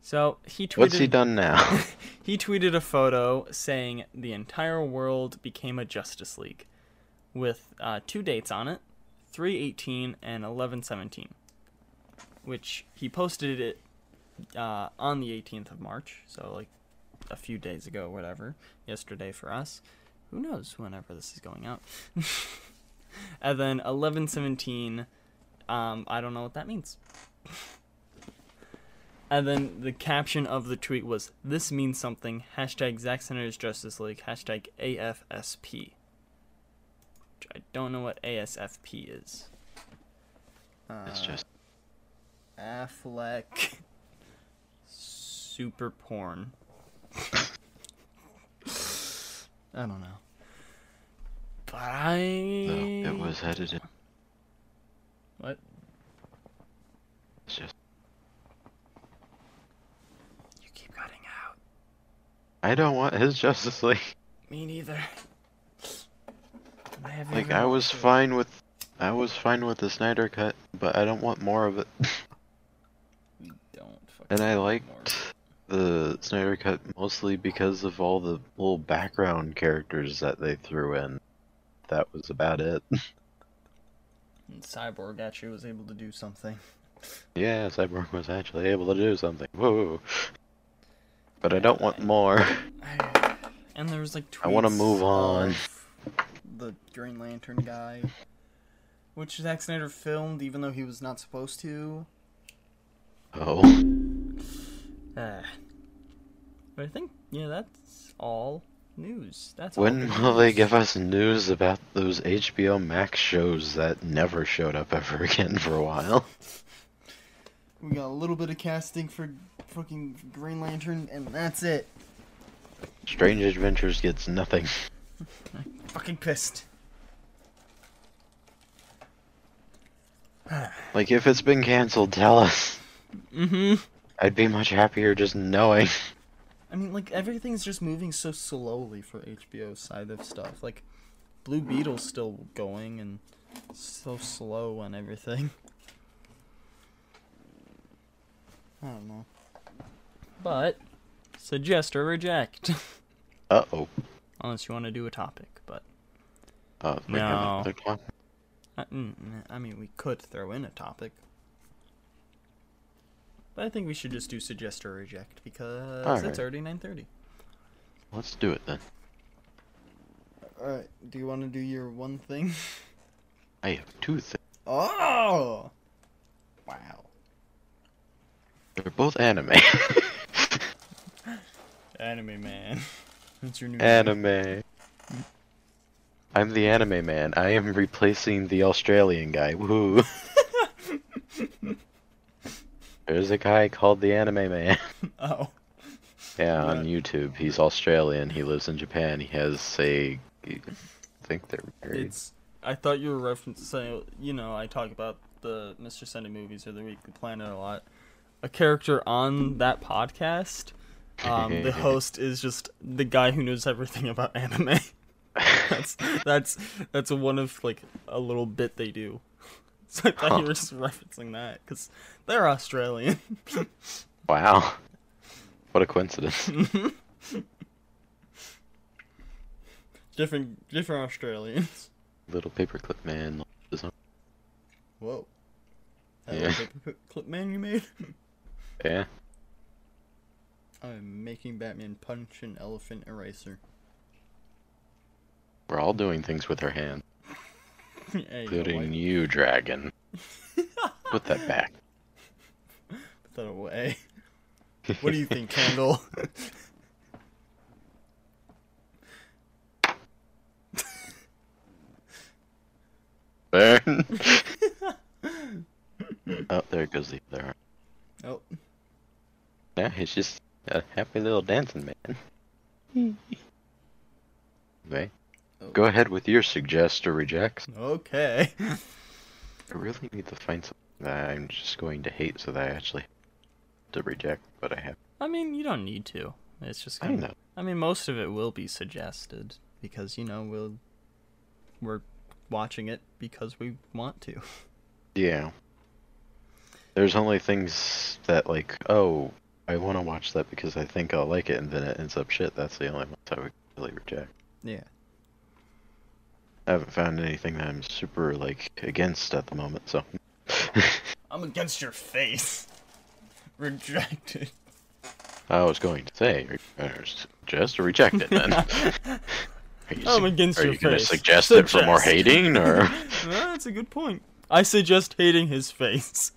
So he tweeted. What's he done now? *laughs* He tweeted a photo saying the entire world became a Justice League, with uh, two dates on it, 318 and 1117, which he posted it uh, on the 18th of March, so like a few days ago, whatever, yesterday for us. Who knows whenever this is going out. *laughs* and then 1117, um, I don't know what that means. *laughs* And then the caption of the tweet was, This means something. Hashtag Zack Snyder's Justice League. Hashtag AFSP. Which I don't know what ASFP is. it's just Affleck. Super porn. *laughs* I don't know. But I. no, it was edited. What? It's just You keep cutting out. I don't want his Justice League. Me neither. I Like I was watched it. fine with I was fine with the Snyder cut, but I don't want more of it. *laughs* We don't fucking And I need liked the Snyder cut mostly because of all the little background characters that they threw in. That was about it. *laughs* And Cyborg actually was able to do something. yeah, Cyborg was actually able to do something. Whoa. But I don't want more. *sighs* And there was like I wanna move on. The Green Lantern guy, which Zack Snyder filmed even though he was not supposed to. Oh. Ah. *sighs* But I think yeah, that's all news. That's When the will they give us news about those HBO Max shows that never showed up ever *laughs* again for a while? *laughs* We got a little bit of casting for fucking Green Lantern, and that's it. Strange Adventures gets nothing. *laughs* Fucking pissed. Like, if it's been canceled, tell us. Mm-hmm. I'd be much happier just knowing. I mean, like everything's just moving so slowly for HBO side of stuff. Like, Blue Beetle's still going and so slow and everything. *laughs* I don't know. But suggest or reject, *laughs* Uh oh. unless you want to do a topic. But Uh, No. I, mm, mm, I mean, we could throw in a topic. But I think we should just do suggest or reject because Alright. it's already nine thirty. Let's do it then. Alright, do you want to do your one thing? *laughs* I have two things. Oh! Wow. They're both anime. *laughs* Anime man. *laughs* That's your new anime. I'm the anime man. I am replacing the Australian guy. Woo. There's a guy called the anime man. *laughs* *laughs* Oh. Yeah, on YouTube. He's Australian. He lives in Japan. He has a. I think they're married. It's I thought you were referencing. You know, I talk about the Mr. Sunday movies or the Weekly Planet a lot. A character on that podcast, um, the *laughs* host is just the guy who knows everything about anime. that's that's that's one of like a little bit they do. *laughs* So I thought you were just referencing that because they're Australian. *laughs* Wow. What a coincidence. *laughs* different different Australians. Little paperclip man. Whoa. That Yeah. little paper clip man you made? Yeah. I'm making Batman punch an elephant eraser. We're all doing things with our hands, There you go, including you, dragon. *laughs* Put that back. Put that away. *laughs* What do you think, Candle? *laughs* Burn. oh, there goes the other arm. oh, Yeah, he's just a happy little dancing man. okay. Go ahead with your suggest or rejects. okay. I really need to find something that I'm just going to hate so that I actually have to reject, but I have. I mean, you don't need to. It's just I kind know. I mean, most of it will be suggested because you know we'll we're watching it because we want to. Yeah. There's only things that like, oh, I want to watch that because I think I'll like it, and then it ends up shit. That's the only ones I would really reject. Yeah. I haven't found anything that I'm super like against at the moment, so. *laughs* I'm against your face. *laughs* Rejected. I was going to say, just reject it then. *laughs* Are you, I'm against are your you gonna face. suggest it for more hating, or that's a good point. I suggest hating his face.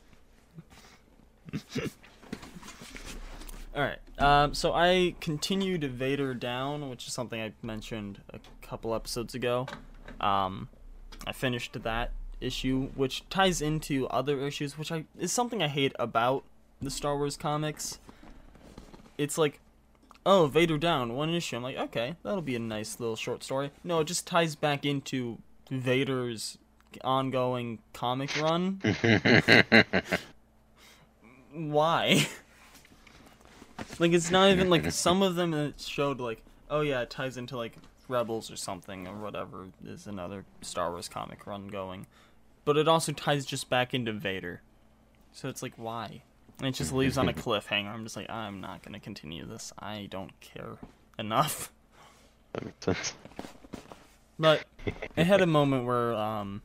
Alright, um, so I continued Vader Down, which is something I mentioned a couple episodes ago. Um, I finished that issue, which ties into other issues, which I is something I hate about the Star Wars comics. It's like, oh, Vader Down, one issue. I'm like, okay, that'll be a nice little short story. No, it just ties back into Vader's ongoing comic run. *laughs* Why? like it's not even like some of them it showed like, oh yeah, it ties into like Rebels or something or whatever is another Star Wars comic run going. But it also ties just back into Vader. So it's like why? And it just leaves on a *laughs* cliffhanger. I'm just like, I'm not gonna continue this. I don't care enough. that makes sense. But it had a *laughs* moment where um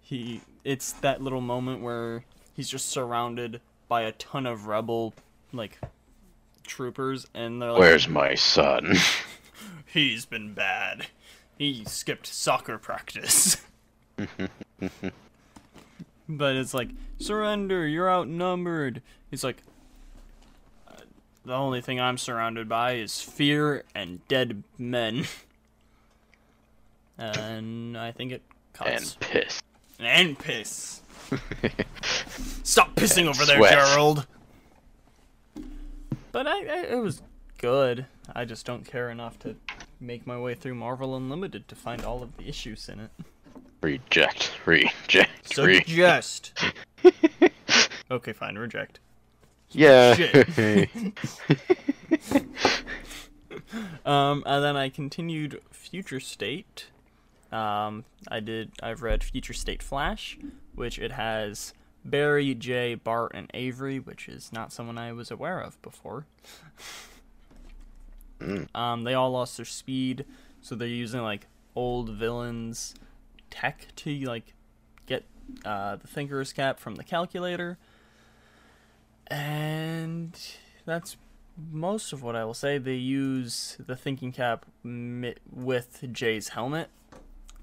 he it's that little moment where he's just surrounded by a ton of rebel like troopers and they're like Where's my son? *laughs* he's been bad. He skipped soccer practice. *laughs* but it's like surrender, you're outnumbered. He's like "Uh, the only thing I'm surrounded by is fear and dead men. *laughs* and I think it cuts. and piss. And piss. *laughs* Stop pissing over there, sweat. Gerald. But I, I, it was good. I just don't care enough to make my way through Marvel Unlimited to find all of the issues in it. Reject. Reject. Re- Suggest. *laughs* okay, fine, reject. yeah. Shit. *laughs* Um, and then I continued Future State. Um, I did. I've read Future State Flash, which it has Barry, Jay, Bart, and Avery, which is not someone I was aware of before. *laughs* Um, they all lost their speed, so they're using like old villains tech to like get uh, the Thinker's Cap from the calculator. And that's most of what I will say. They use the thinking cap mi- with Jay's helmet,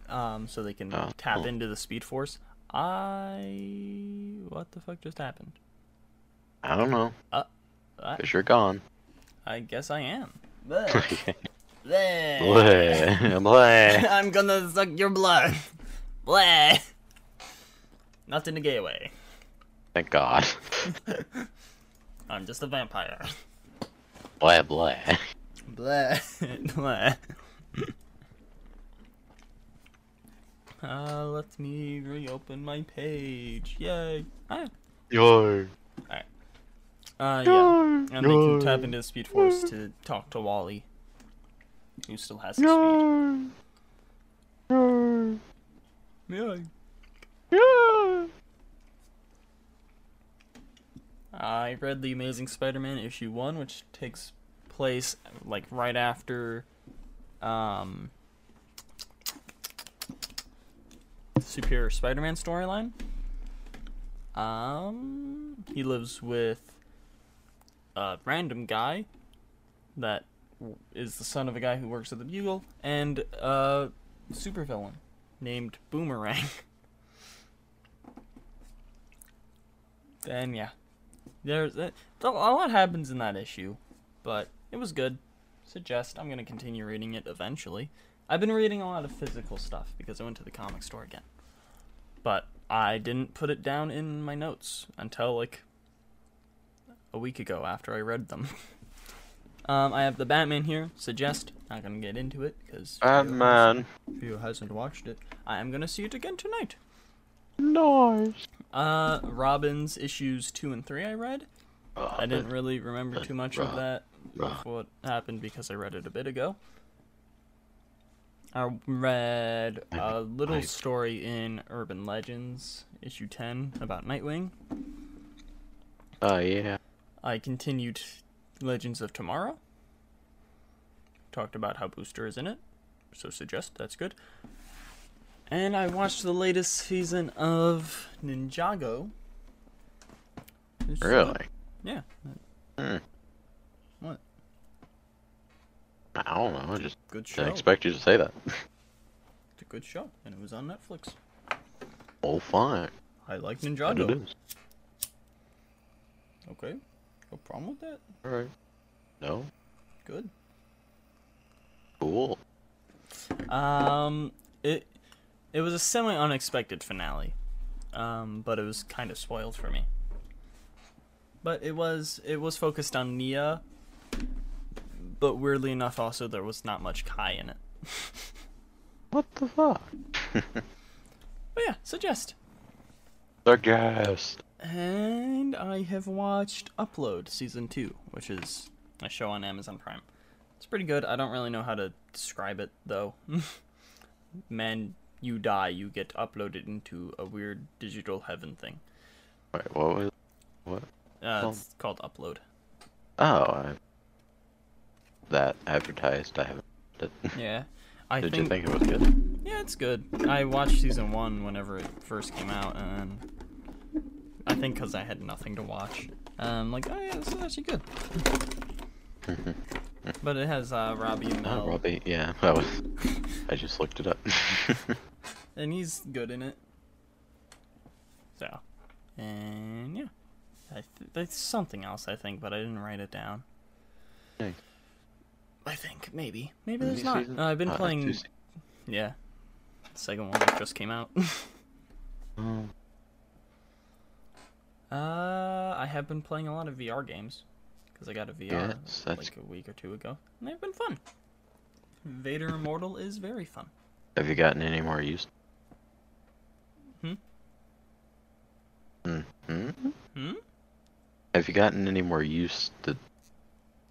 um, so they can Oh, tap cool. into the Speed Force. I what the fuck just happened? I don't know. I, Cause you're gone. I guess I am. *laughs* Bleh. Bleh. Bleh. *laughs* I'm gonna suck your blood. Bleh. Not in a gay way. Thank God. *laughs* I'm just a vampire. Blah blah. Bleh. Bleh. Uh, let me reopen my page. Yay. Ah. Yo. Uh, yeah. And they can tap into the Speed Force to talk to Wally, who still has his speed. Yeah. I read The Amazing Spider-Man issue 1, which takes place like right after um Superior Spider-Man storyline. Um he lives with a random guy that is the son of a guy who works at the Bugle and a supervillain named Boomerang. *laughs* then yeah, there's a, a lot happens in that issue, but it was good. Suggest I'm gonna continue reading it eventually. I've been reading a lot of physical stuff because I went to the comic store again, but I didn't put it down in my notes until like a week ago after I read them. *laughs* um, I have the Batman here. Suggest not gonna get into it because Batman. who hasn't watched it, I am gonna see it again tonight. Nice. Uh, Robin's issues two and three I read. I didn't really remember too much of that of what happened because I read it a bit ago. I read a little story in Urban Legends, issue 10, about Nightwing. Oh yeah. I continued Legends of Tomorrow. Talked about how Booster is in it, so suggest that's good. And I watched the latest season of Ninjago. It's Really? good. Yeah. Hmm. What? I don't know. I just Good show. didn't expect you to say that. *laughs* It's a good show, and it was on Netflix. Oh, fine. I like Ninjago. is. Okay. No problem with that. All right. No. Good. Cool. Um, it it was a semi unexpected finale, um, but it was kind of spoiled for me. But it was it was focused on Nya, but weirdly enough, also there was not much Kai in it. *laughs* What the fuck? But yeah, suggest. The guest. And I have watched Upload season two, which is a show on Amazon Prime. It's pretty good. I don't really know how to describe it though. *laughs* Man, you die, you get uploaded into a weird digital heaven thing. Wait, what was? What? Uh, Oh. it's called Upload. Oh, I, that advertised. I haven't. Did, *laughs* Yeah, I did think, you think it was good? yeah, it's good. I watched season one whenever it first came out, and I think because I had nothing to watch, um, like oh yeah, this is actually good. *laughs* but it has uh, Robbie Oh, Mel, Robbie. Yeah, *laughs* that was. I just looked it up. *laughs* and he's good in it. So, and yeah, I th- there's something else I think, but I didn't write it down. Nice. I think maybe, maybe there's not. Uh, I've been Uh, playing. Yeah, the second one just came out. Oh, uh, I have been playing a lot of VR games because I got a VR Yes, like a week or two ago, and they've been fun. Vader Immortal is very fun. Have you gotten any more used? Hmm? Hmm. Hmm? Have you gotten any more used to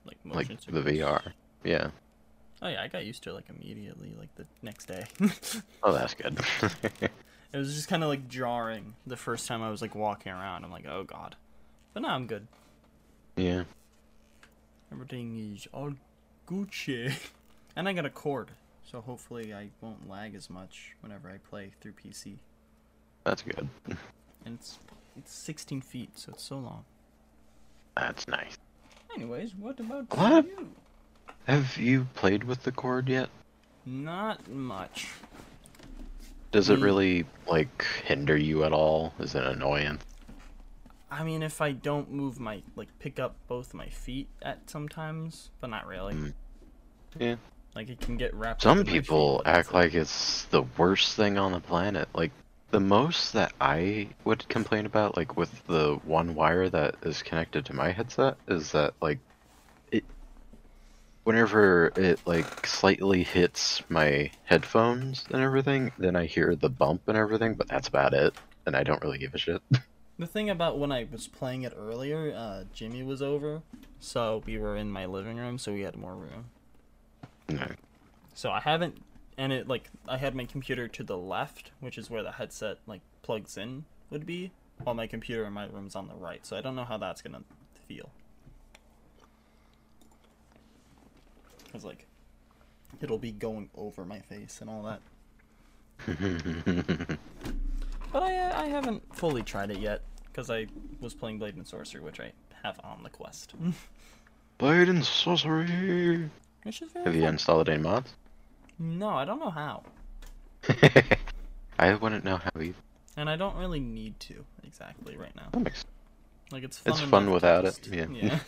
Like like the. VR? Yeah. Oh yeah, I got used to it like immediately, like the next day. Oh, *laughs* that's good. *laughs* it was just kind of like jarring the first time I was like walking around. I'm like, oh god, but now I'm good. yeah. Everything is all Gucci. *laughs* and I got a cord, so hopefully I won't lag as much whenever I play through PC. That's good. And it's it's 16 feet, so it's so long. That's nice. Anyways, what about What? you? Have you played with the cord yet? Not much. Does it Mm. really like hinder you at all? Is it annoying? I mean, if I don't move my like pick up both my feet at sometimes, but not really. Mm. Yeah. Like it can get wrapped. Some in my feet, people it's act like it's the worst thing on the planet. Like the most that I would complain about, like with the one wire that is connected to my headset, is that like it whenever it like slightly hits my headphones and everything, then I hear the bump and everything, but that's about it. And I don't really give a shit. *laughs* The thing about when I was playing it earlier, uh, Jimmy was over, so we were in my living room, so we had more room. no. So I haven't, and it like I had my computer to the left, which is where the headset like plugs in would be, while my computer in my room's on the right. So I don't know how that's gonna feel. Cause like, it'll be going over my face and all that. *laughs* But I uh, I haven't fully tried it yet because I was playing Blade and Sorcery, which I have on the Quest. Blade and sorcery. which is very Have you fun. installed any mods? No, I don't know how, *laughs* I wouldn't know how either. and I don't really need to exactly right now. That makes Like it's fun. It's fun without it, yeah. Yeah.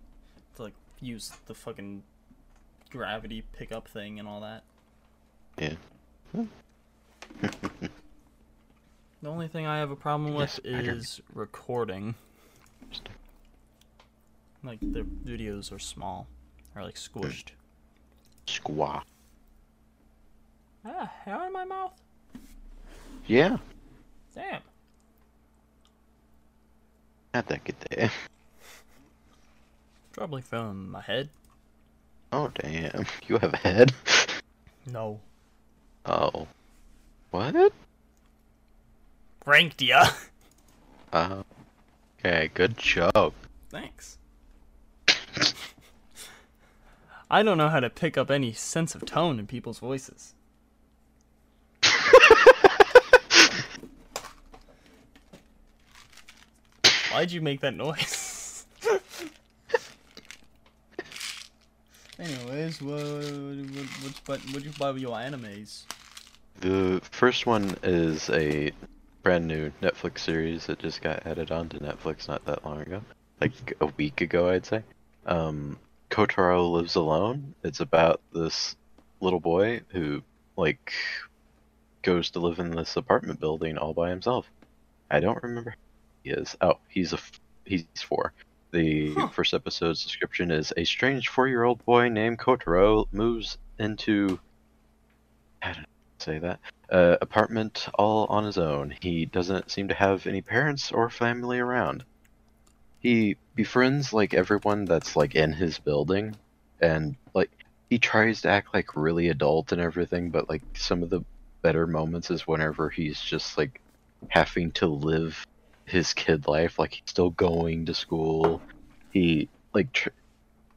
*laughs* to like use the fucking gravity pickup thing and all that. yeah. The only thing I have a problem with Yes, is recording. Like the videos are small, or like squished. Squaw. Ah, hair in my mouth. Yeah. Damn. Had that good day. *laughs* Probably from my head. Oh damn. *laughs* You have a head? No. Oh. What? Ranked ya. Uh, *laughs* okay, good job. Thanks. I don't know how to pick up any sense of tone in people's voices. *laughs* Why'd you make that noise? Anyways, what, what, what's but what you buy with your animes? The first one is a brand new Netflix series that just got added onto Netflix not that long ago. Like a week ago, I'd say. Um, Kotaro Lives Alone. It's about this little boy who, like, goes to live in this apartment building all by himself. I don't remember he is. Oh, he's a he's four. The Huh. first episode's description is a strange four-year-old boy named Kotaro moves into how did I say that uh, apartment all on his own. He doesn't seem to have any parents or family around. He befriends like everyone that's like in his building, and like he tries to act like really adult and everything, but like some of the better moments is whenever he's just like having to live his kid life, like he's still going to school. He like tr-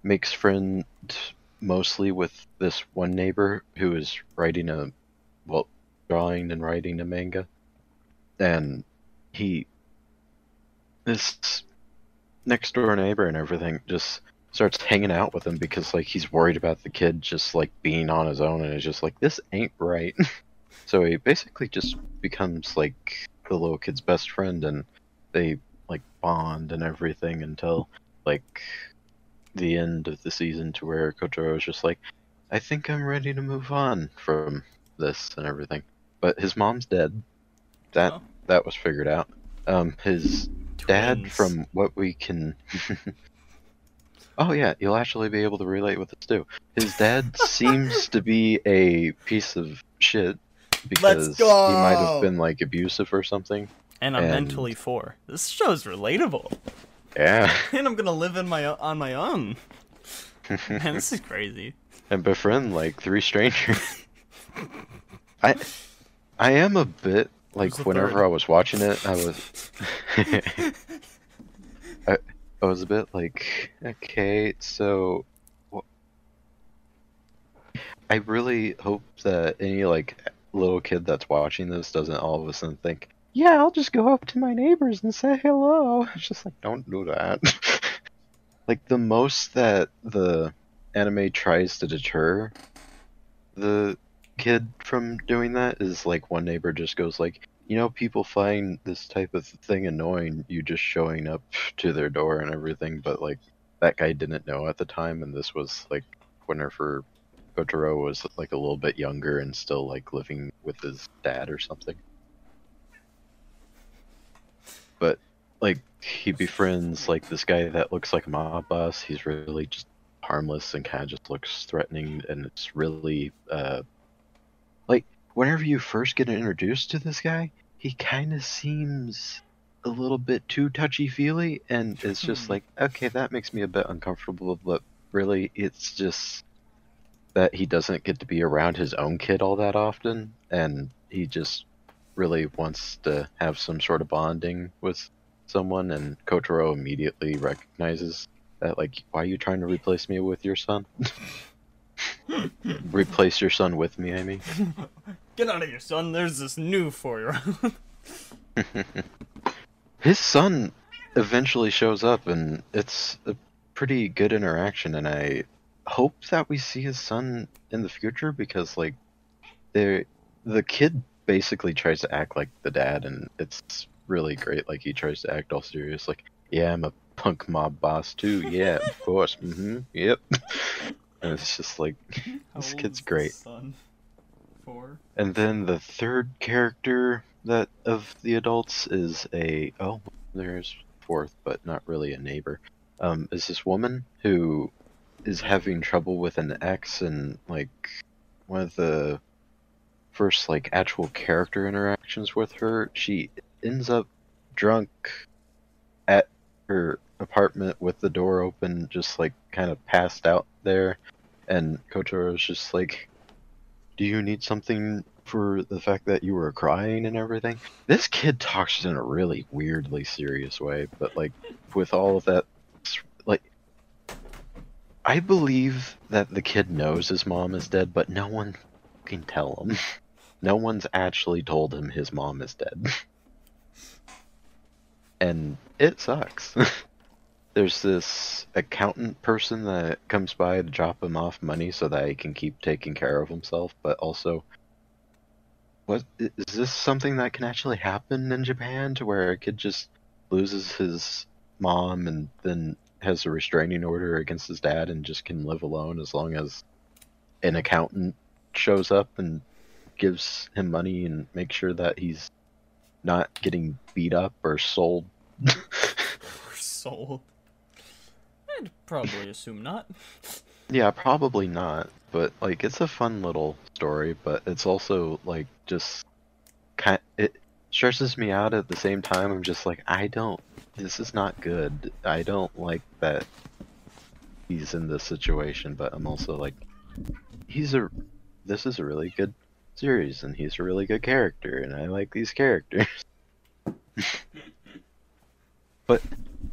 makes friends mostly with this one neighbor who is writing a well drawing and writing a manga and he this next door neighbor and everything just starts hanging out with him because like he's worried about the kid just like being on his own and is just like this ain't right *laughs* so he basically just becomes like the little kid's best friend and they like bond and everything until like the end of the season to where Kotaro is just like I think I'm ready to move on from this and everything. But his mom's dead. That Oh. that was figured out. Um, his dad, from what we can. *laughs* oh yeah, you'll actually be able to relate with this too. His dad *laughs* seems to be a piece of shit because he might have been like abusive or something. and I'm and- mentally four. This show's relatable, Yeah, *laughs* and I'm gonna live in my on my own. *laughs* Man, this is crazy. and befriend like three strangers. I I am a bit like whenever third? I was watching it, I was *laughs* I, I was a bit like, okay, so I really hope that any like little kid that's watching this doesn't all of a sudden think, yeah, I'll just go up to my neighbors and say hello. *laughs* It's just like, don't do that. *laughs* like the most that the anime tries to deter the kid from doing that is like one neighbor just goes like you know people find this type of thing annoying you just showing up to their door and everything but like that guy didn't know at the time and this was like whenever Kotaro was like a little bit younger and still like living with his dad or something. But like he befriends like this guy that looks like a mob boss. He's really just harmless and kind of just looks threatening, and it's really uh, like whenever you first get introduced to this guy, he kind of seems a little bit too touchy feely, and it's just like okay, that makes me a bit uncomfortable, but really, it's just that he doesn't get to be around his own kid all that often, and he just really wants to have some sort of bonding with someone, and Kotaro immediately recognizes that, like, why are you trying to replace me with your son? *laughs* replace your son with me, I mean. *laughs* Get out of here, son. There's this new year old. *laughs* His son eventually shows up, and it's a pretty good interaction, and I hope that we see his son in the future because, like, they the kid basically tries to act like the dad, and it's really great. Like, he tries to act all serious, like, yeah, I'm a punk mob boss too. Yeah, of *laughs* course. Mm-hmm. Yep. *laughs* and it's just like *laughs* this kid's great. Son? Four. And then the third character that of the adults is a oh, there's fourth, but not really a neighbor. Um, is this woman who is having trouble with an ex and like one of the first like actual character interactions with her, she ends up drunk at her apartment with the door open, just like kind of passed out there, and Kotaro's just like, "Do you need something for the fact that you were crying and everything?" This kid talks in a really weirdly serious way, but like with all of that. I believe that the kid knows his mom is dead, but no one can tell him. *laughs* No one's actually told him his mom is dead. *laughs* and it sucks. *laughs* There's this accountant person that comes by to drop him off money so that he can keep taking care of himself, but also what is this something that can actually happen in Japan to where a kid just loses his mom and then has a restraining order against his dad and just can live alone as long as an accountant shows up and gives him money and makes sure that he's not getting beat up or sold. *laughs* Or sold. I'd probably assume not. yeah, probably not. But like, it's a fun little story. But it's also like just kind. It stresses me out at the same time. I'm just like, I don't. This is not good. I don't like that he's in this situation. But I'm also like, he's a. This is a really good series, and he's a really good character, and I like these characters. *laughs* but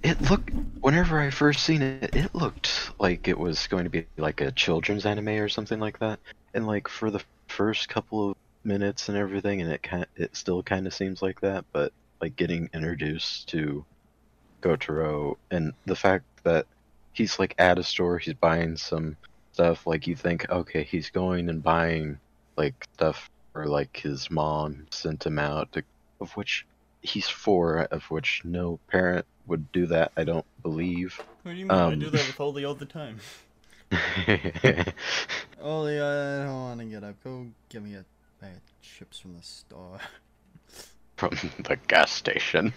it looked whenever I first seen it, it looked like it was going to be like a children's anime or something like that. And like for the first couple of minutes and everything, and it kind it still kind of seems like that. But like getting introduced to Kotaro and the fact that he's like at a store, he's buying some stuff. Like you think, okay, he's going and buying like stuff or like his mom sent him out to, of which he's four of which no parent would do that i don't believe What do you mean? I Um, do that with Oli all the time. *laughs* Oli, I don't want to get up. Go get me a bag of chips from the store. from the gas station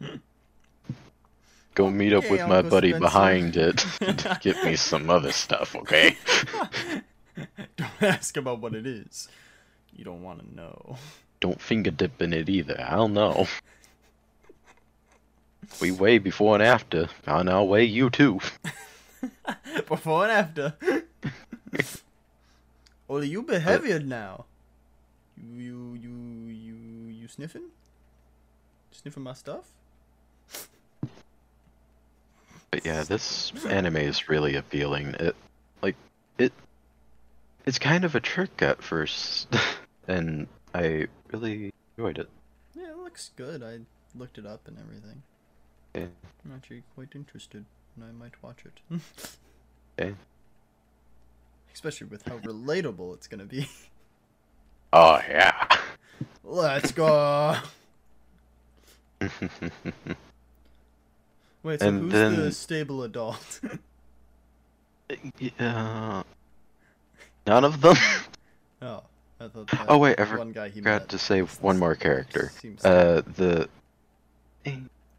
*laughs* go meet up Okay, with my Uncle buddy Spencer. behind it *laughs* to get me some other stuff okay *laughs* don't ask about what it is. You don't want to know. don't finger dip in it either i'll know we weigh before and after and i'll weigh you too *laughs* Before and after. Oli, you behavior now. You, you, you, you, you sniffing? Sniffing my stuff? But yeah, this anime is really appealing. It like it it's kind of a trick at first *laughs* and I really enjoyed it. Yeah, it looks good. I looked it up and everything. Yeah. I'm actually quite interested, and I might watch it. *laughs* Okay. Especially with how relatable it's gonna be. *laughs* Oh yeah. Let's go. Wait, so And who's the stable adult? *laughs* yeah. None of them. *laughs* oh, I thought. That Oh wait, I one guy he forgot met to say one more character. Uh, the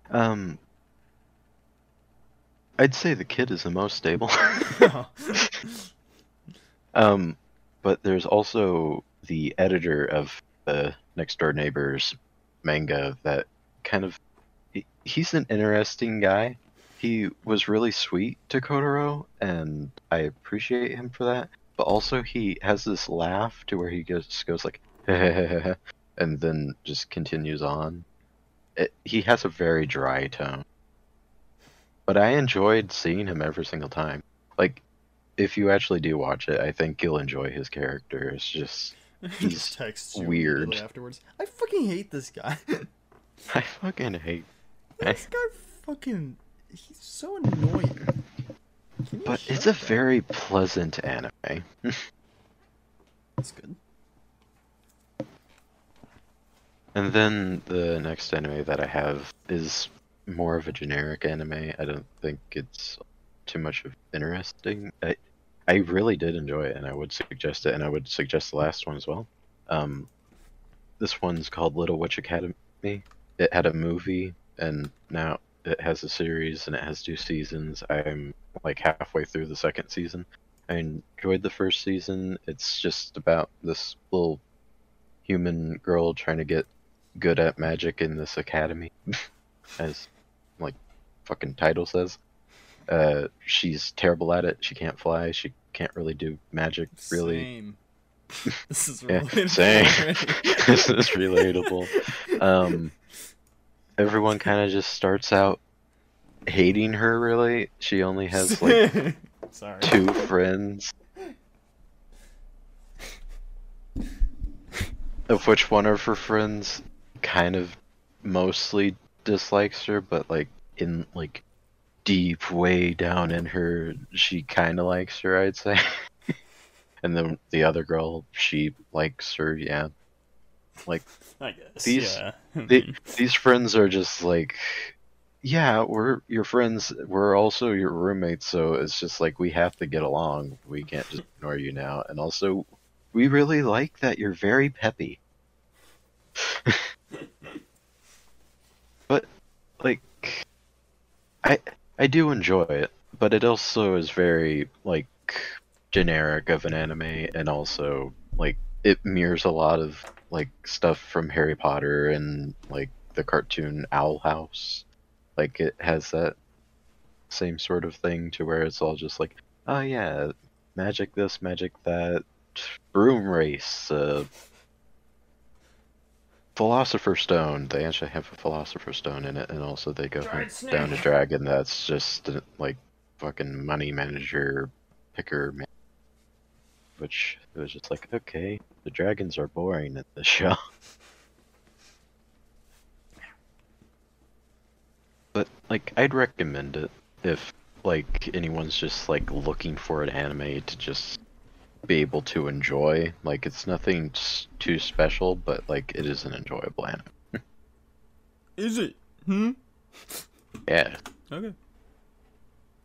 um, I'd say the kid is the most stable. *laughs* um, but there's also the editor of the Next Door Neighbors manga that kind of he's an interesting guy. He was really sweet to Kotaro, and I appreciate him for that. But also, he has this laugh to where he goes just goes like, *laughs* and then just continues on. It, he has a very dry tone, but I enjoyed seeing him every single time. Like, if you actually do watch it, I think you'll enjoy his character. It's just *laughs* He He's texts weird. afterwards. I fucking hate this guy. *laughs* I fucking hate. This guy fucking he's so annoying. But it's a up? very pleasant anime. *laughs* That's good. And then the next anime that I have is more of a generic anime. I don't think it's too much of interesting. I, I really did enjoy it, and I would suggest it, and I would suggest the last one as well. Um, this one's called Little Witch Academy. It had a movie, and now it has a series, and it has two seasons. I'm like halfway through the second season. I enjoyed the first season. It's just about this little human girl trying to get good at magic in this academy, *laughs* as like fucking title says. Uh, she's terrible at it. She can't fly. She can't really do magic. Really, Same. *laughs* this is Yeah, same. *laughs* this is relatable. Um, everyone kind of just starts out hating her. Really, she only has *laughs* like Sorry. two friends. Of which one of her friends kind of mostly dislikes her, but like in like deep way down in her, she kind of likes her, I'd say. *laughs* and then the other girl, she likes her, yeah. Like I guess. These- yeah. the, *laughs* these friends are just like yeah we're your friends we're also your roommates so it's just like we have to get along we can't just ignore you now and also we really like that you're very peppy *laughs* but like i i do enjoy it but it also is very like generic of an anime and also like it mirrors a lot of like stuff from Harry Potter and like the cartoon Owl House. Like it has that same sort of thing to where it's all just like, oh yeah, magic this, magic that, broom race, uh, philosopher stone. They actually have a philosopher stone in it, and also they go down a dragon that's just uh, like fucking money manager picker. Man. Which it was just like, okay, the dragons are boring at the *laughs* show. But like I'd recommend it if like anyone's just like looking for an anime to just be able to enjoy. Like it's nothing too special, but like it is an enjoyable anime. Is it? Hmm. Yeah. Okay.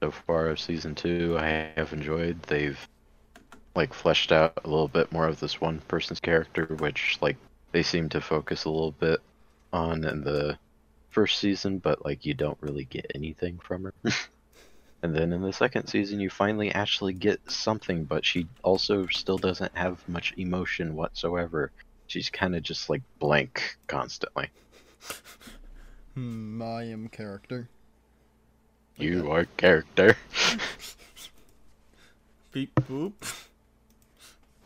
So far of season two I have enjoyed. They've like fleshed out a little bit more of this one person's character, which like they seem to focus a little bit on in the first season, but like you don't really get anything from her. *laughs* and then in the second season you finally actually get something, but she also still doesn't have much emotion whatsoever. She's kind of just like blank constantly. Hmm. I am character. You are character. *laughs* Beep boop.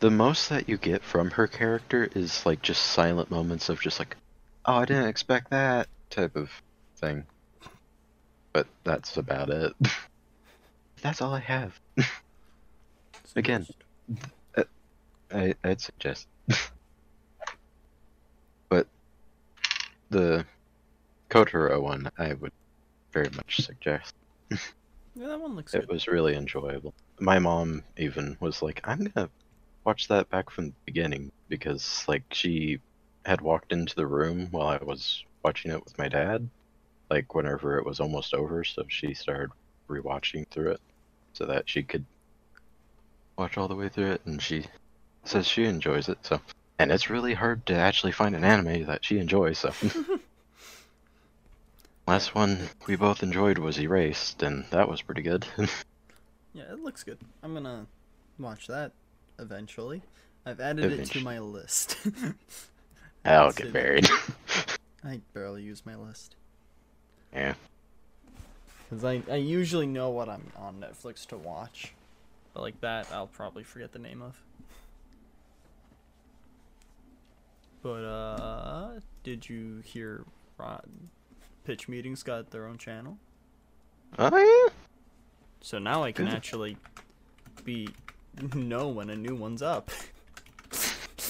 The most that you get from her character is like just silent moments of just like, oh, I didn't expect that type of thing. But that's about it. *laughs* that's all I have. *laughs* Again. I, I'd suggest. *laughs* but the Kotaro one, I would very much suggest. Yeah, that one looks It good. was really enjoyable. My mom even was like, I'm gonna watch that back from the beginning because like she had walked into the room while I was watching it with my dad, like whenever it was almost over, so she started rewatching through it so that she could watch all the way through it and she says she enjoys it, so and it's really hard to actually find an anime that she enjoys, so *laughs* *laughs* last one we both enjoyed was Erased, and that was pretty good. *laughs* Yeah, it looks good. I'm gonna watch that eventually. I've added it to my list. *laughs* I'll get buried. *laughs* I barely use my list. yeah. Because I, I usually know what I'm on Netflix to watch. But like that, I'll probably forget the name of. But, uh, did you hear Rod? Pitch Meetings got their own channel? Oh So now I can actually be know when a new one's up.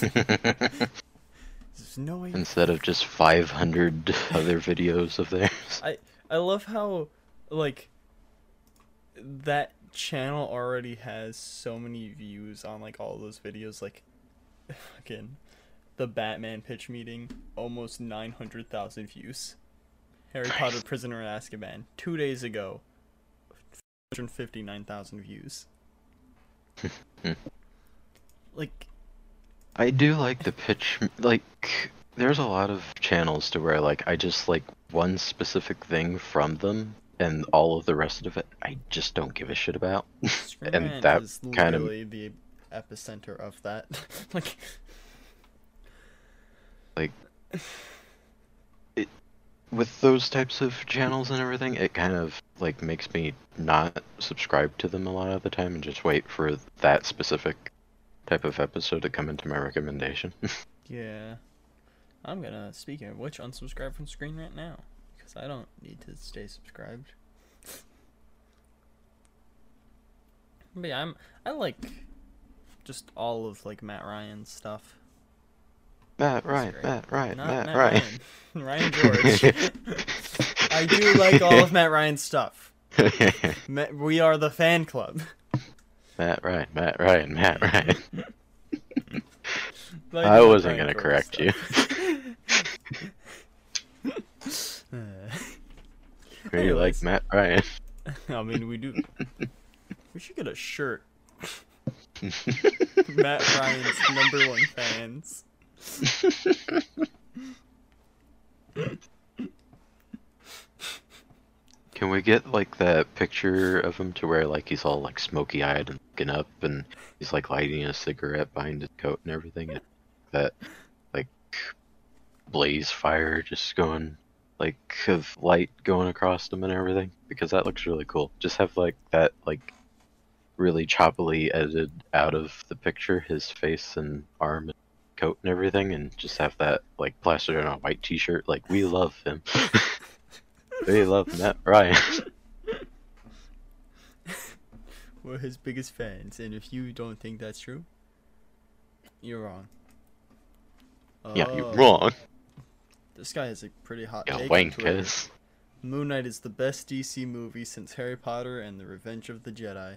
*laughs* There's no way. Instead of just 500 other videos of theirs. I I love how like that channel already has so many views on like all those videos like *laughs* again the Batman pitch meeting almost 900,000 views. Harry Potter Prisoner of Azkaban 2 days ago 159,000 views. *laughs* like I do like the pitch. Like, there's a lot of channels to where like I just like one specific thing from them, and all of the rest of it I just don't give a shit about. *laughs* And that is kind of the epicenter of that. *laughs* like like with those types of channels and everything. It kind of like makes me not subscribe to them a lot of the time and just wait for that specific type of episode to come into my recommendation. *laughs* Yeah. I'm gonna, speaking of which, unsubscribe from Screen Rant now. Because I don't need to stay subscribed. But yeah, I'm, I like just all of, like, Matt Ryan's stuff. Matt, great. Matt, right, Not Matt, Matt right. Ryan. Ryan George. *laughs* I do like all of Matt Ryan's stuff. *laughs* We are the fan club. Matt Ryan, Matt Ryan, Matt Ryan. Like I Matt wasn't Ryan gonna George correct you. stuff. Uh, We like Matt Ryan. *laughs* I mean, we do. We should get a shirt. Matt Ryan's number one fans. *laughs* Can we get like that picture of him to where like he's all like smoky eyed and looking up and he's like lighting a cigarette behind his coat and everything and that like blaze fire just going like of light going across him and everything because that looks really cool. Just have like that like really choppily edited out of the picture his face and arm and coat and everything and just have that like plastered on a white t-shirt like we love him. *laughs* we love Matt Ryan. *laughs* We're his biggest fans, and if you don't think that's true, you're wrong. yeah, you're Oh, wrong. This guy has a pretty hot You take on Twitter. wankers. Moon Knight is the best DC movie since Harry Potter and the Revenge of the Jedi.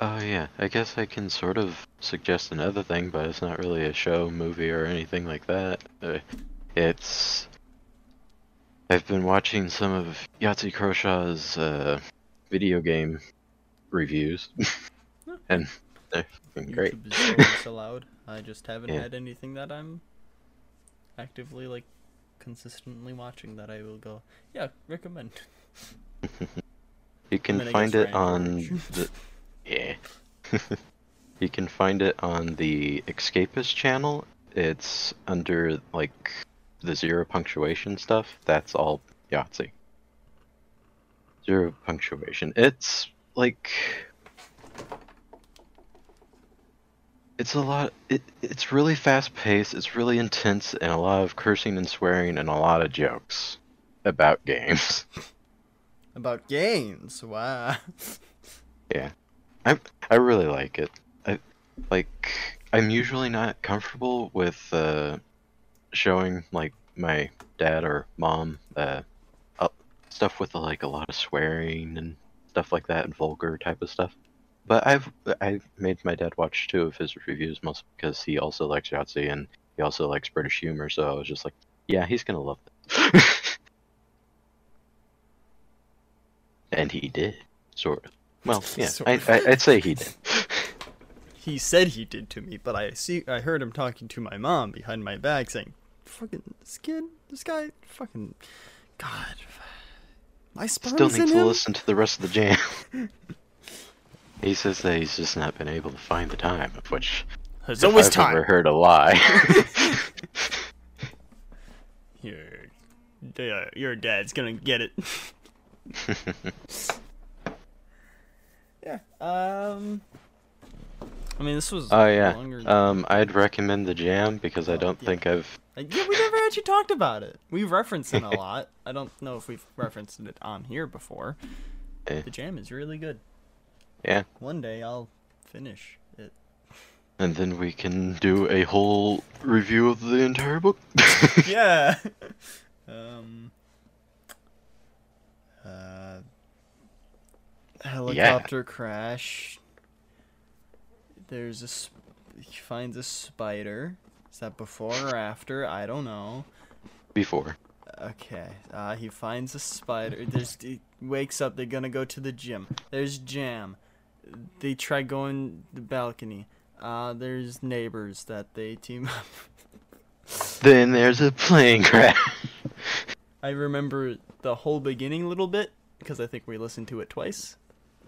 Oh yeah, I guess I can sort of suggest another thing, but it's not really a show, movie, or anything like that. Uh, it's I've been watching some of Yahtzee Croshaw's uh, video game reviews, *laughs* and they're great. YouTube is always allowed. *laughs* I just haven't Yeah. had anything that I'm actively like consistently watching that I will go. Yeah, recommend. *laughs* You can find it on the yeah. *laughs* you can find it on the Escapist channel. It's under like the zero punctuation stuff. That's all Yahtzee. Zero punctuation. It's like it's a lot. It it's really fast paced. It's really intense, and a lot of cursing and swearing, and a lot of jokes about games. *laughs* About games. Wow. *laughs* Yeah, I I really like it. I like. I'm usually not comfortable with uh, showing like my dad or mom uh, stuff with like a lot of swearing and stuff like that and vulgar type of stuff. But I've I've made my dad watch two of his reviews mostly because he also likes Yahtzee and he also likes British humor. So I was just like, yeah, he's gonna love it. *laughs* and he did, sort of. Well, *laughs* yeah, I, I'd say he did. *laughs* He said he did to me, but I see I heard him talking to my mom behind my back saying, fucking this kid, this guy, fucking, God, my sperm's Still in need to him. listen to the rest of the jam. *laughs* he says that he's just not been able to find the time, of which There's always I've time. ever heard a lie. Your, your dad's gonna get it. Yeah. Um. I mean, this was. oh yeah. Longer... Um, I'd recommend the jam because I don't yeah. think I've. Like, yeah, we never actually talked about it. We referenced it a *laughs* lot. I don't know if we've referenced it on here before. Eh. The jam is really good. Yeah. One day I'll finish it. And then we can do a whole review of the entire book. *laughs* yeah. *laughs* um. Uh. Helicopter crash. There's a. Sp- he finds a spider. Is that before or after? I don't know. Before. Okay. Uh, he finds a spider. There's. He wakes up. They're gonna go to the gym. There's jam. They try going the balcony. Uh, there's neighbors that they team up. Then there's a plane crash. I remember the whole beginning a little bit because I think we listened to it twice,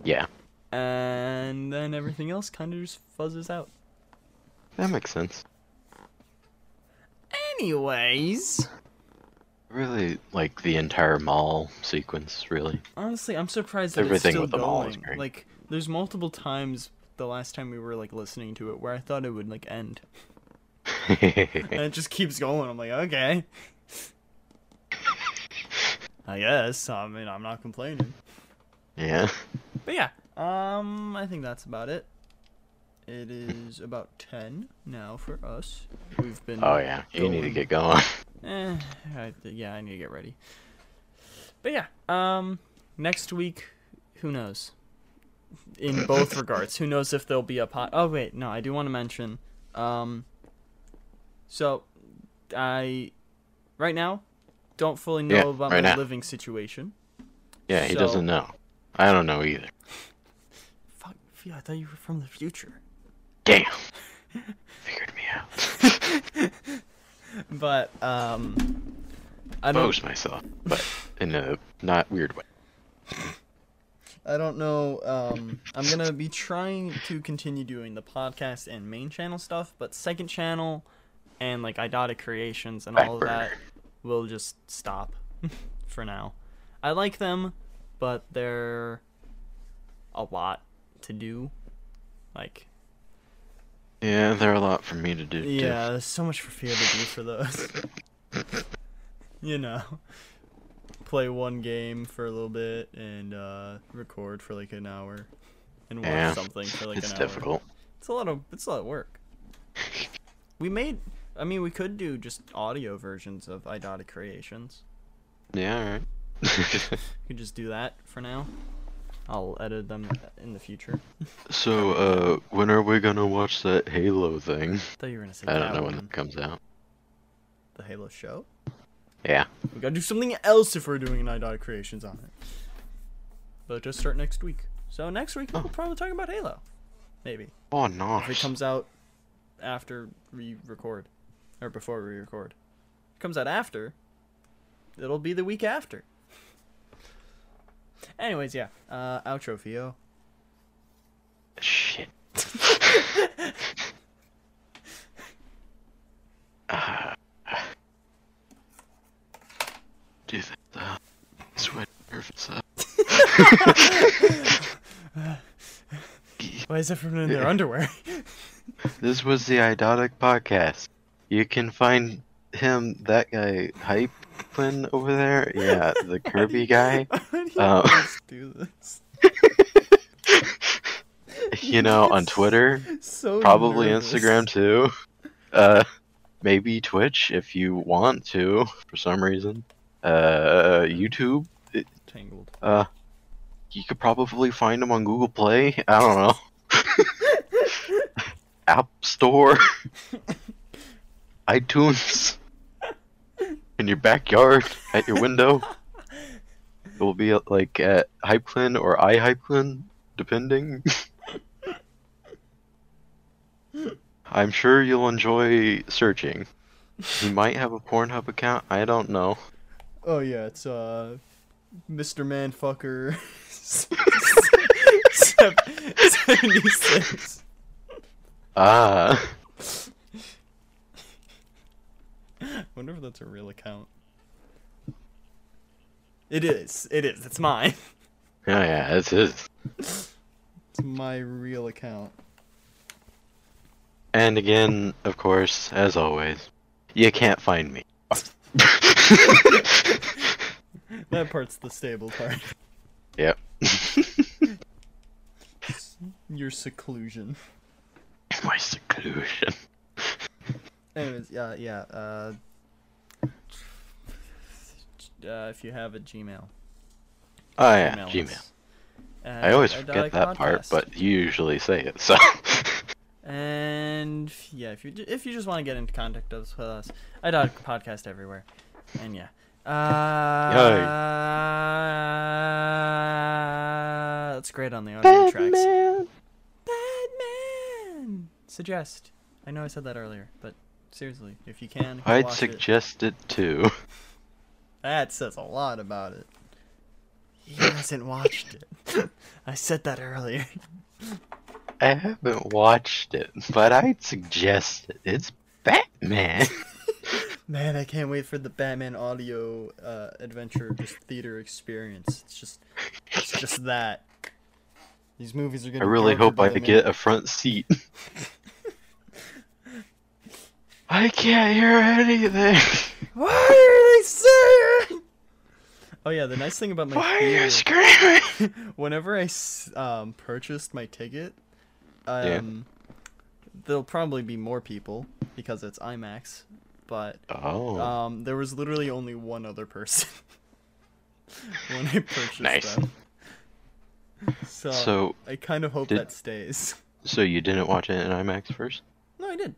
Yeah, and then everything else kind of just fuzzes out. that makes sense. Anyways, Really like the entire mall sequence, really. honestly, I'm surprised that Everything it's still with the mall is great. Like, there's multiple times the last time we were like listening to it where I thought it would like end, *laughs* and it just keeps going. I'm like, okay. *laughs* I guess. I mean, I'm not complaining. Yeah. But yeah, um, I think that's about it. It is about ten now for us. We've been. Oh yeah, you need to get going. Eh, I, yeah, I need to get ready. But yeah, um, next week, who knows? In both *laughs* regards, who knows if there'll be a pot? Oh wait, no, I do want to mention. Um, so, I, right now, don't fully know Yeah, about right my now. living situation. Yeah, he So- doesn't know. I don't know either. Fuck, I thought you were from the future. Damn. *laughs* Figured me out. *laughs* But um, I don't. Expose myself, but in a not weird way. I don't know. Um, I'm gonna be trying to continue doing the podcast and main channel stuff, but second channel and like Idota Creations and all of that will just stop *laughs* for now. I like them, but they're a lot to do. Like, Yeah, they're a lot for me to do. too. yeah, there's so much for Fia to do for those. *laughs* you know, play one game for a little bit and uh, record for like an hour, and watch Yeah, something for like an hour. It's difficult. It's a lot of it's a lot of work. *laughs* We made. I mean, we could do just audio versions of Idota Creations. Yeah, alright. We can just do that for now. I'll edit them in the future. so, uh, when are we gonna watch that Halo thing? I thought you were gonna say I don't know when that comes out. the Halo show. Yeah. We gotta do something else if we're doing an Idota Creations on it. But just start next week. So next week we'll probably talk about Halo. Maybe. Oh, If it comes out after we record. Or before we record. If it comes out after, it'll be the week after. Anyways, yeah. Uh outro Fio. Shit. uh, *laughs* *sighs* do that. Uh, sweat nervous. Uh, Why is everyone in their underwear? *laughs* this was the Idiotic podcast. You can find him, that guy, Hype Quinn over there. Yeah, the *laughs* Kirby guy. *laughs* Why do you Uh, do this? *laughs* You know, on Twitter, So probably nervous. Instagram too. Uh, maybe Twitch if you want to for some reason. Uh, YouTube. It, Tangled. uh, you could probably find him on Google Play. I don't know. App Store. iTunes. In your backyard, at your window. *laughs* It will be uh, like at Hypeclin or iHypeclin, depending. *laughs* I'm sure you'll enjoy searching. You might have a Pornhub account. I don't know. Oh yeah, it's uh, Mr. Manfucker. *laughs* Seventy six. Ah. Wonder if that's a real account. It is. It is. It's mine. *laughs* Yeah, yeah, it's his. It's my real account. And again, of course, as always, you can't find me. *laughs* That part's the stable part. *laughs* Yep. Your seclusion. My seclusion. Anyways, yeah, yeah. Uh, uh, if you have a Gmail. Oh yeah, Gmail. us. I always forget that part, but you usually say it, so. And yeah, if you if you just want to get into contact with us, I dot *laughs* podcast everywhere, and yeah. Uh, that's great on the audio tracks. Batman. Suggest. I know I said that earlier, but seriously, if you can, I'd watch it. suggest it too. *laughs* That says a lot about it. He hasn't watched it. *laughs* I said that earlier. I haven't watched it, but I'd suggest it. It's Batman. *laughs* Man, I can't wait for the Batman audio uh, adventure, just theater experience. It's just, it's just that. These movies are I gonna. I really torture hope I get a front seat. *laughs* I can't hear anything. Why are they saying? Oh yeah, the nice thing about my Why are you screaming? *laughs* whenever I um, purchased my ticket, um, there'll probably be more people because it's IMAX, but Oh, Um, there was literally only one other person *laughs* when I purchased Nice. them. So, So, I kind of hope did- that stays. so you didn't watch it in IMAX first? No, I did.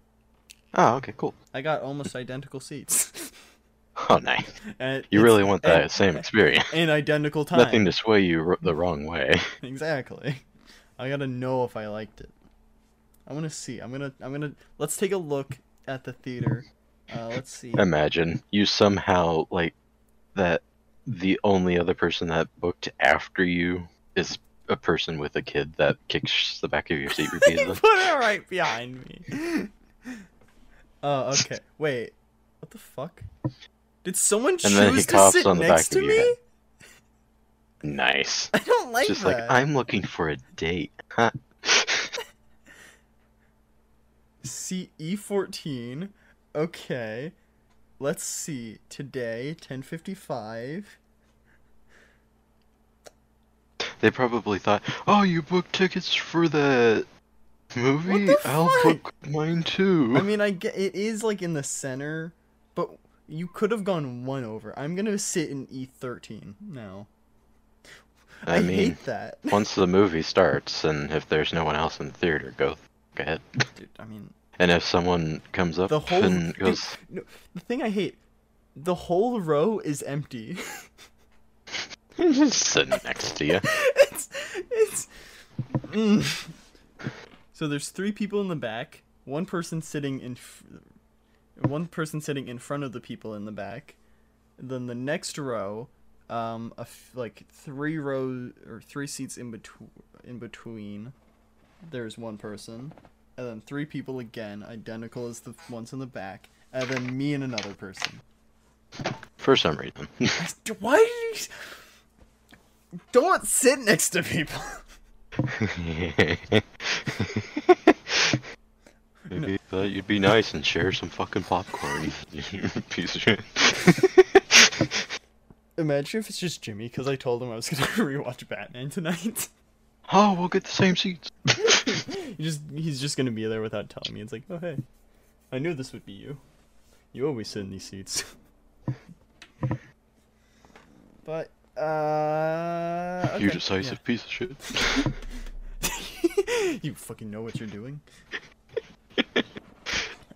Oh, okay, cool. I got almost identical seats. *laughs* *laughs* Oh, nice. *laughs* You really want that same experience. *laughs* in identical time. Nothing to sway you r- the wrong way. Exactly. I gotta know if I liked it. I'm gonna see. I'm gonna. I'm gonna. Let's take a look at the theater. Uh, let's see. Imagine you somehow like that. The only other person that booked after you is a person with a kid that kicks the back of your seat repeatedly. put it right behind me. Oh, okay. Wait. What the fuck? Did someone And then he choose to sit on the next back to me? nice. I don't like Just that. like I'm looking for a date. *laughs* Huh? See E14. Okay. Let's see. Today, 1055. They probably thought, "Oh, you booked tickets for the movie? the I'll fuck? book mine too." I mean, I get it is like in the center, but you could have gone one over. I'm gonna sit in E13 now. I, I mean, hate that. *laughs* once the movie starts, and if there's no one else in the theater, go go ahead. Dude, I mean, *laughs* And if someone comes up the whole and dude, goes, no, the thing I hate, the whole row is empty. just *laughs* sitting next to you. it's it's mm. so there's three people in the back one person sitting in one person sitting in front of the people in the back and then the next row um a f- like three rows or three seats in between in between there's one person and then three people again identical as the ones in the back and then me and another person For some reason. *laughs* why did you don't sit next to people *laughs* *laughs* Maybe thought you'd be nice and share some fucking popcorn. *laughs* piece of shit. *laughs* Imagine if it's just Jimmy because I told him I was gonna *laughs* rewatch Batman tonight. oh, we'll get the same seats. he just he's just gonna be there without telling me. It's like, oh hey, I knew this would be you. You always sit in these seats. but uh, You okay, decisive piece of shit. you fucking know what you're doing.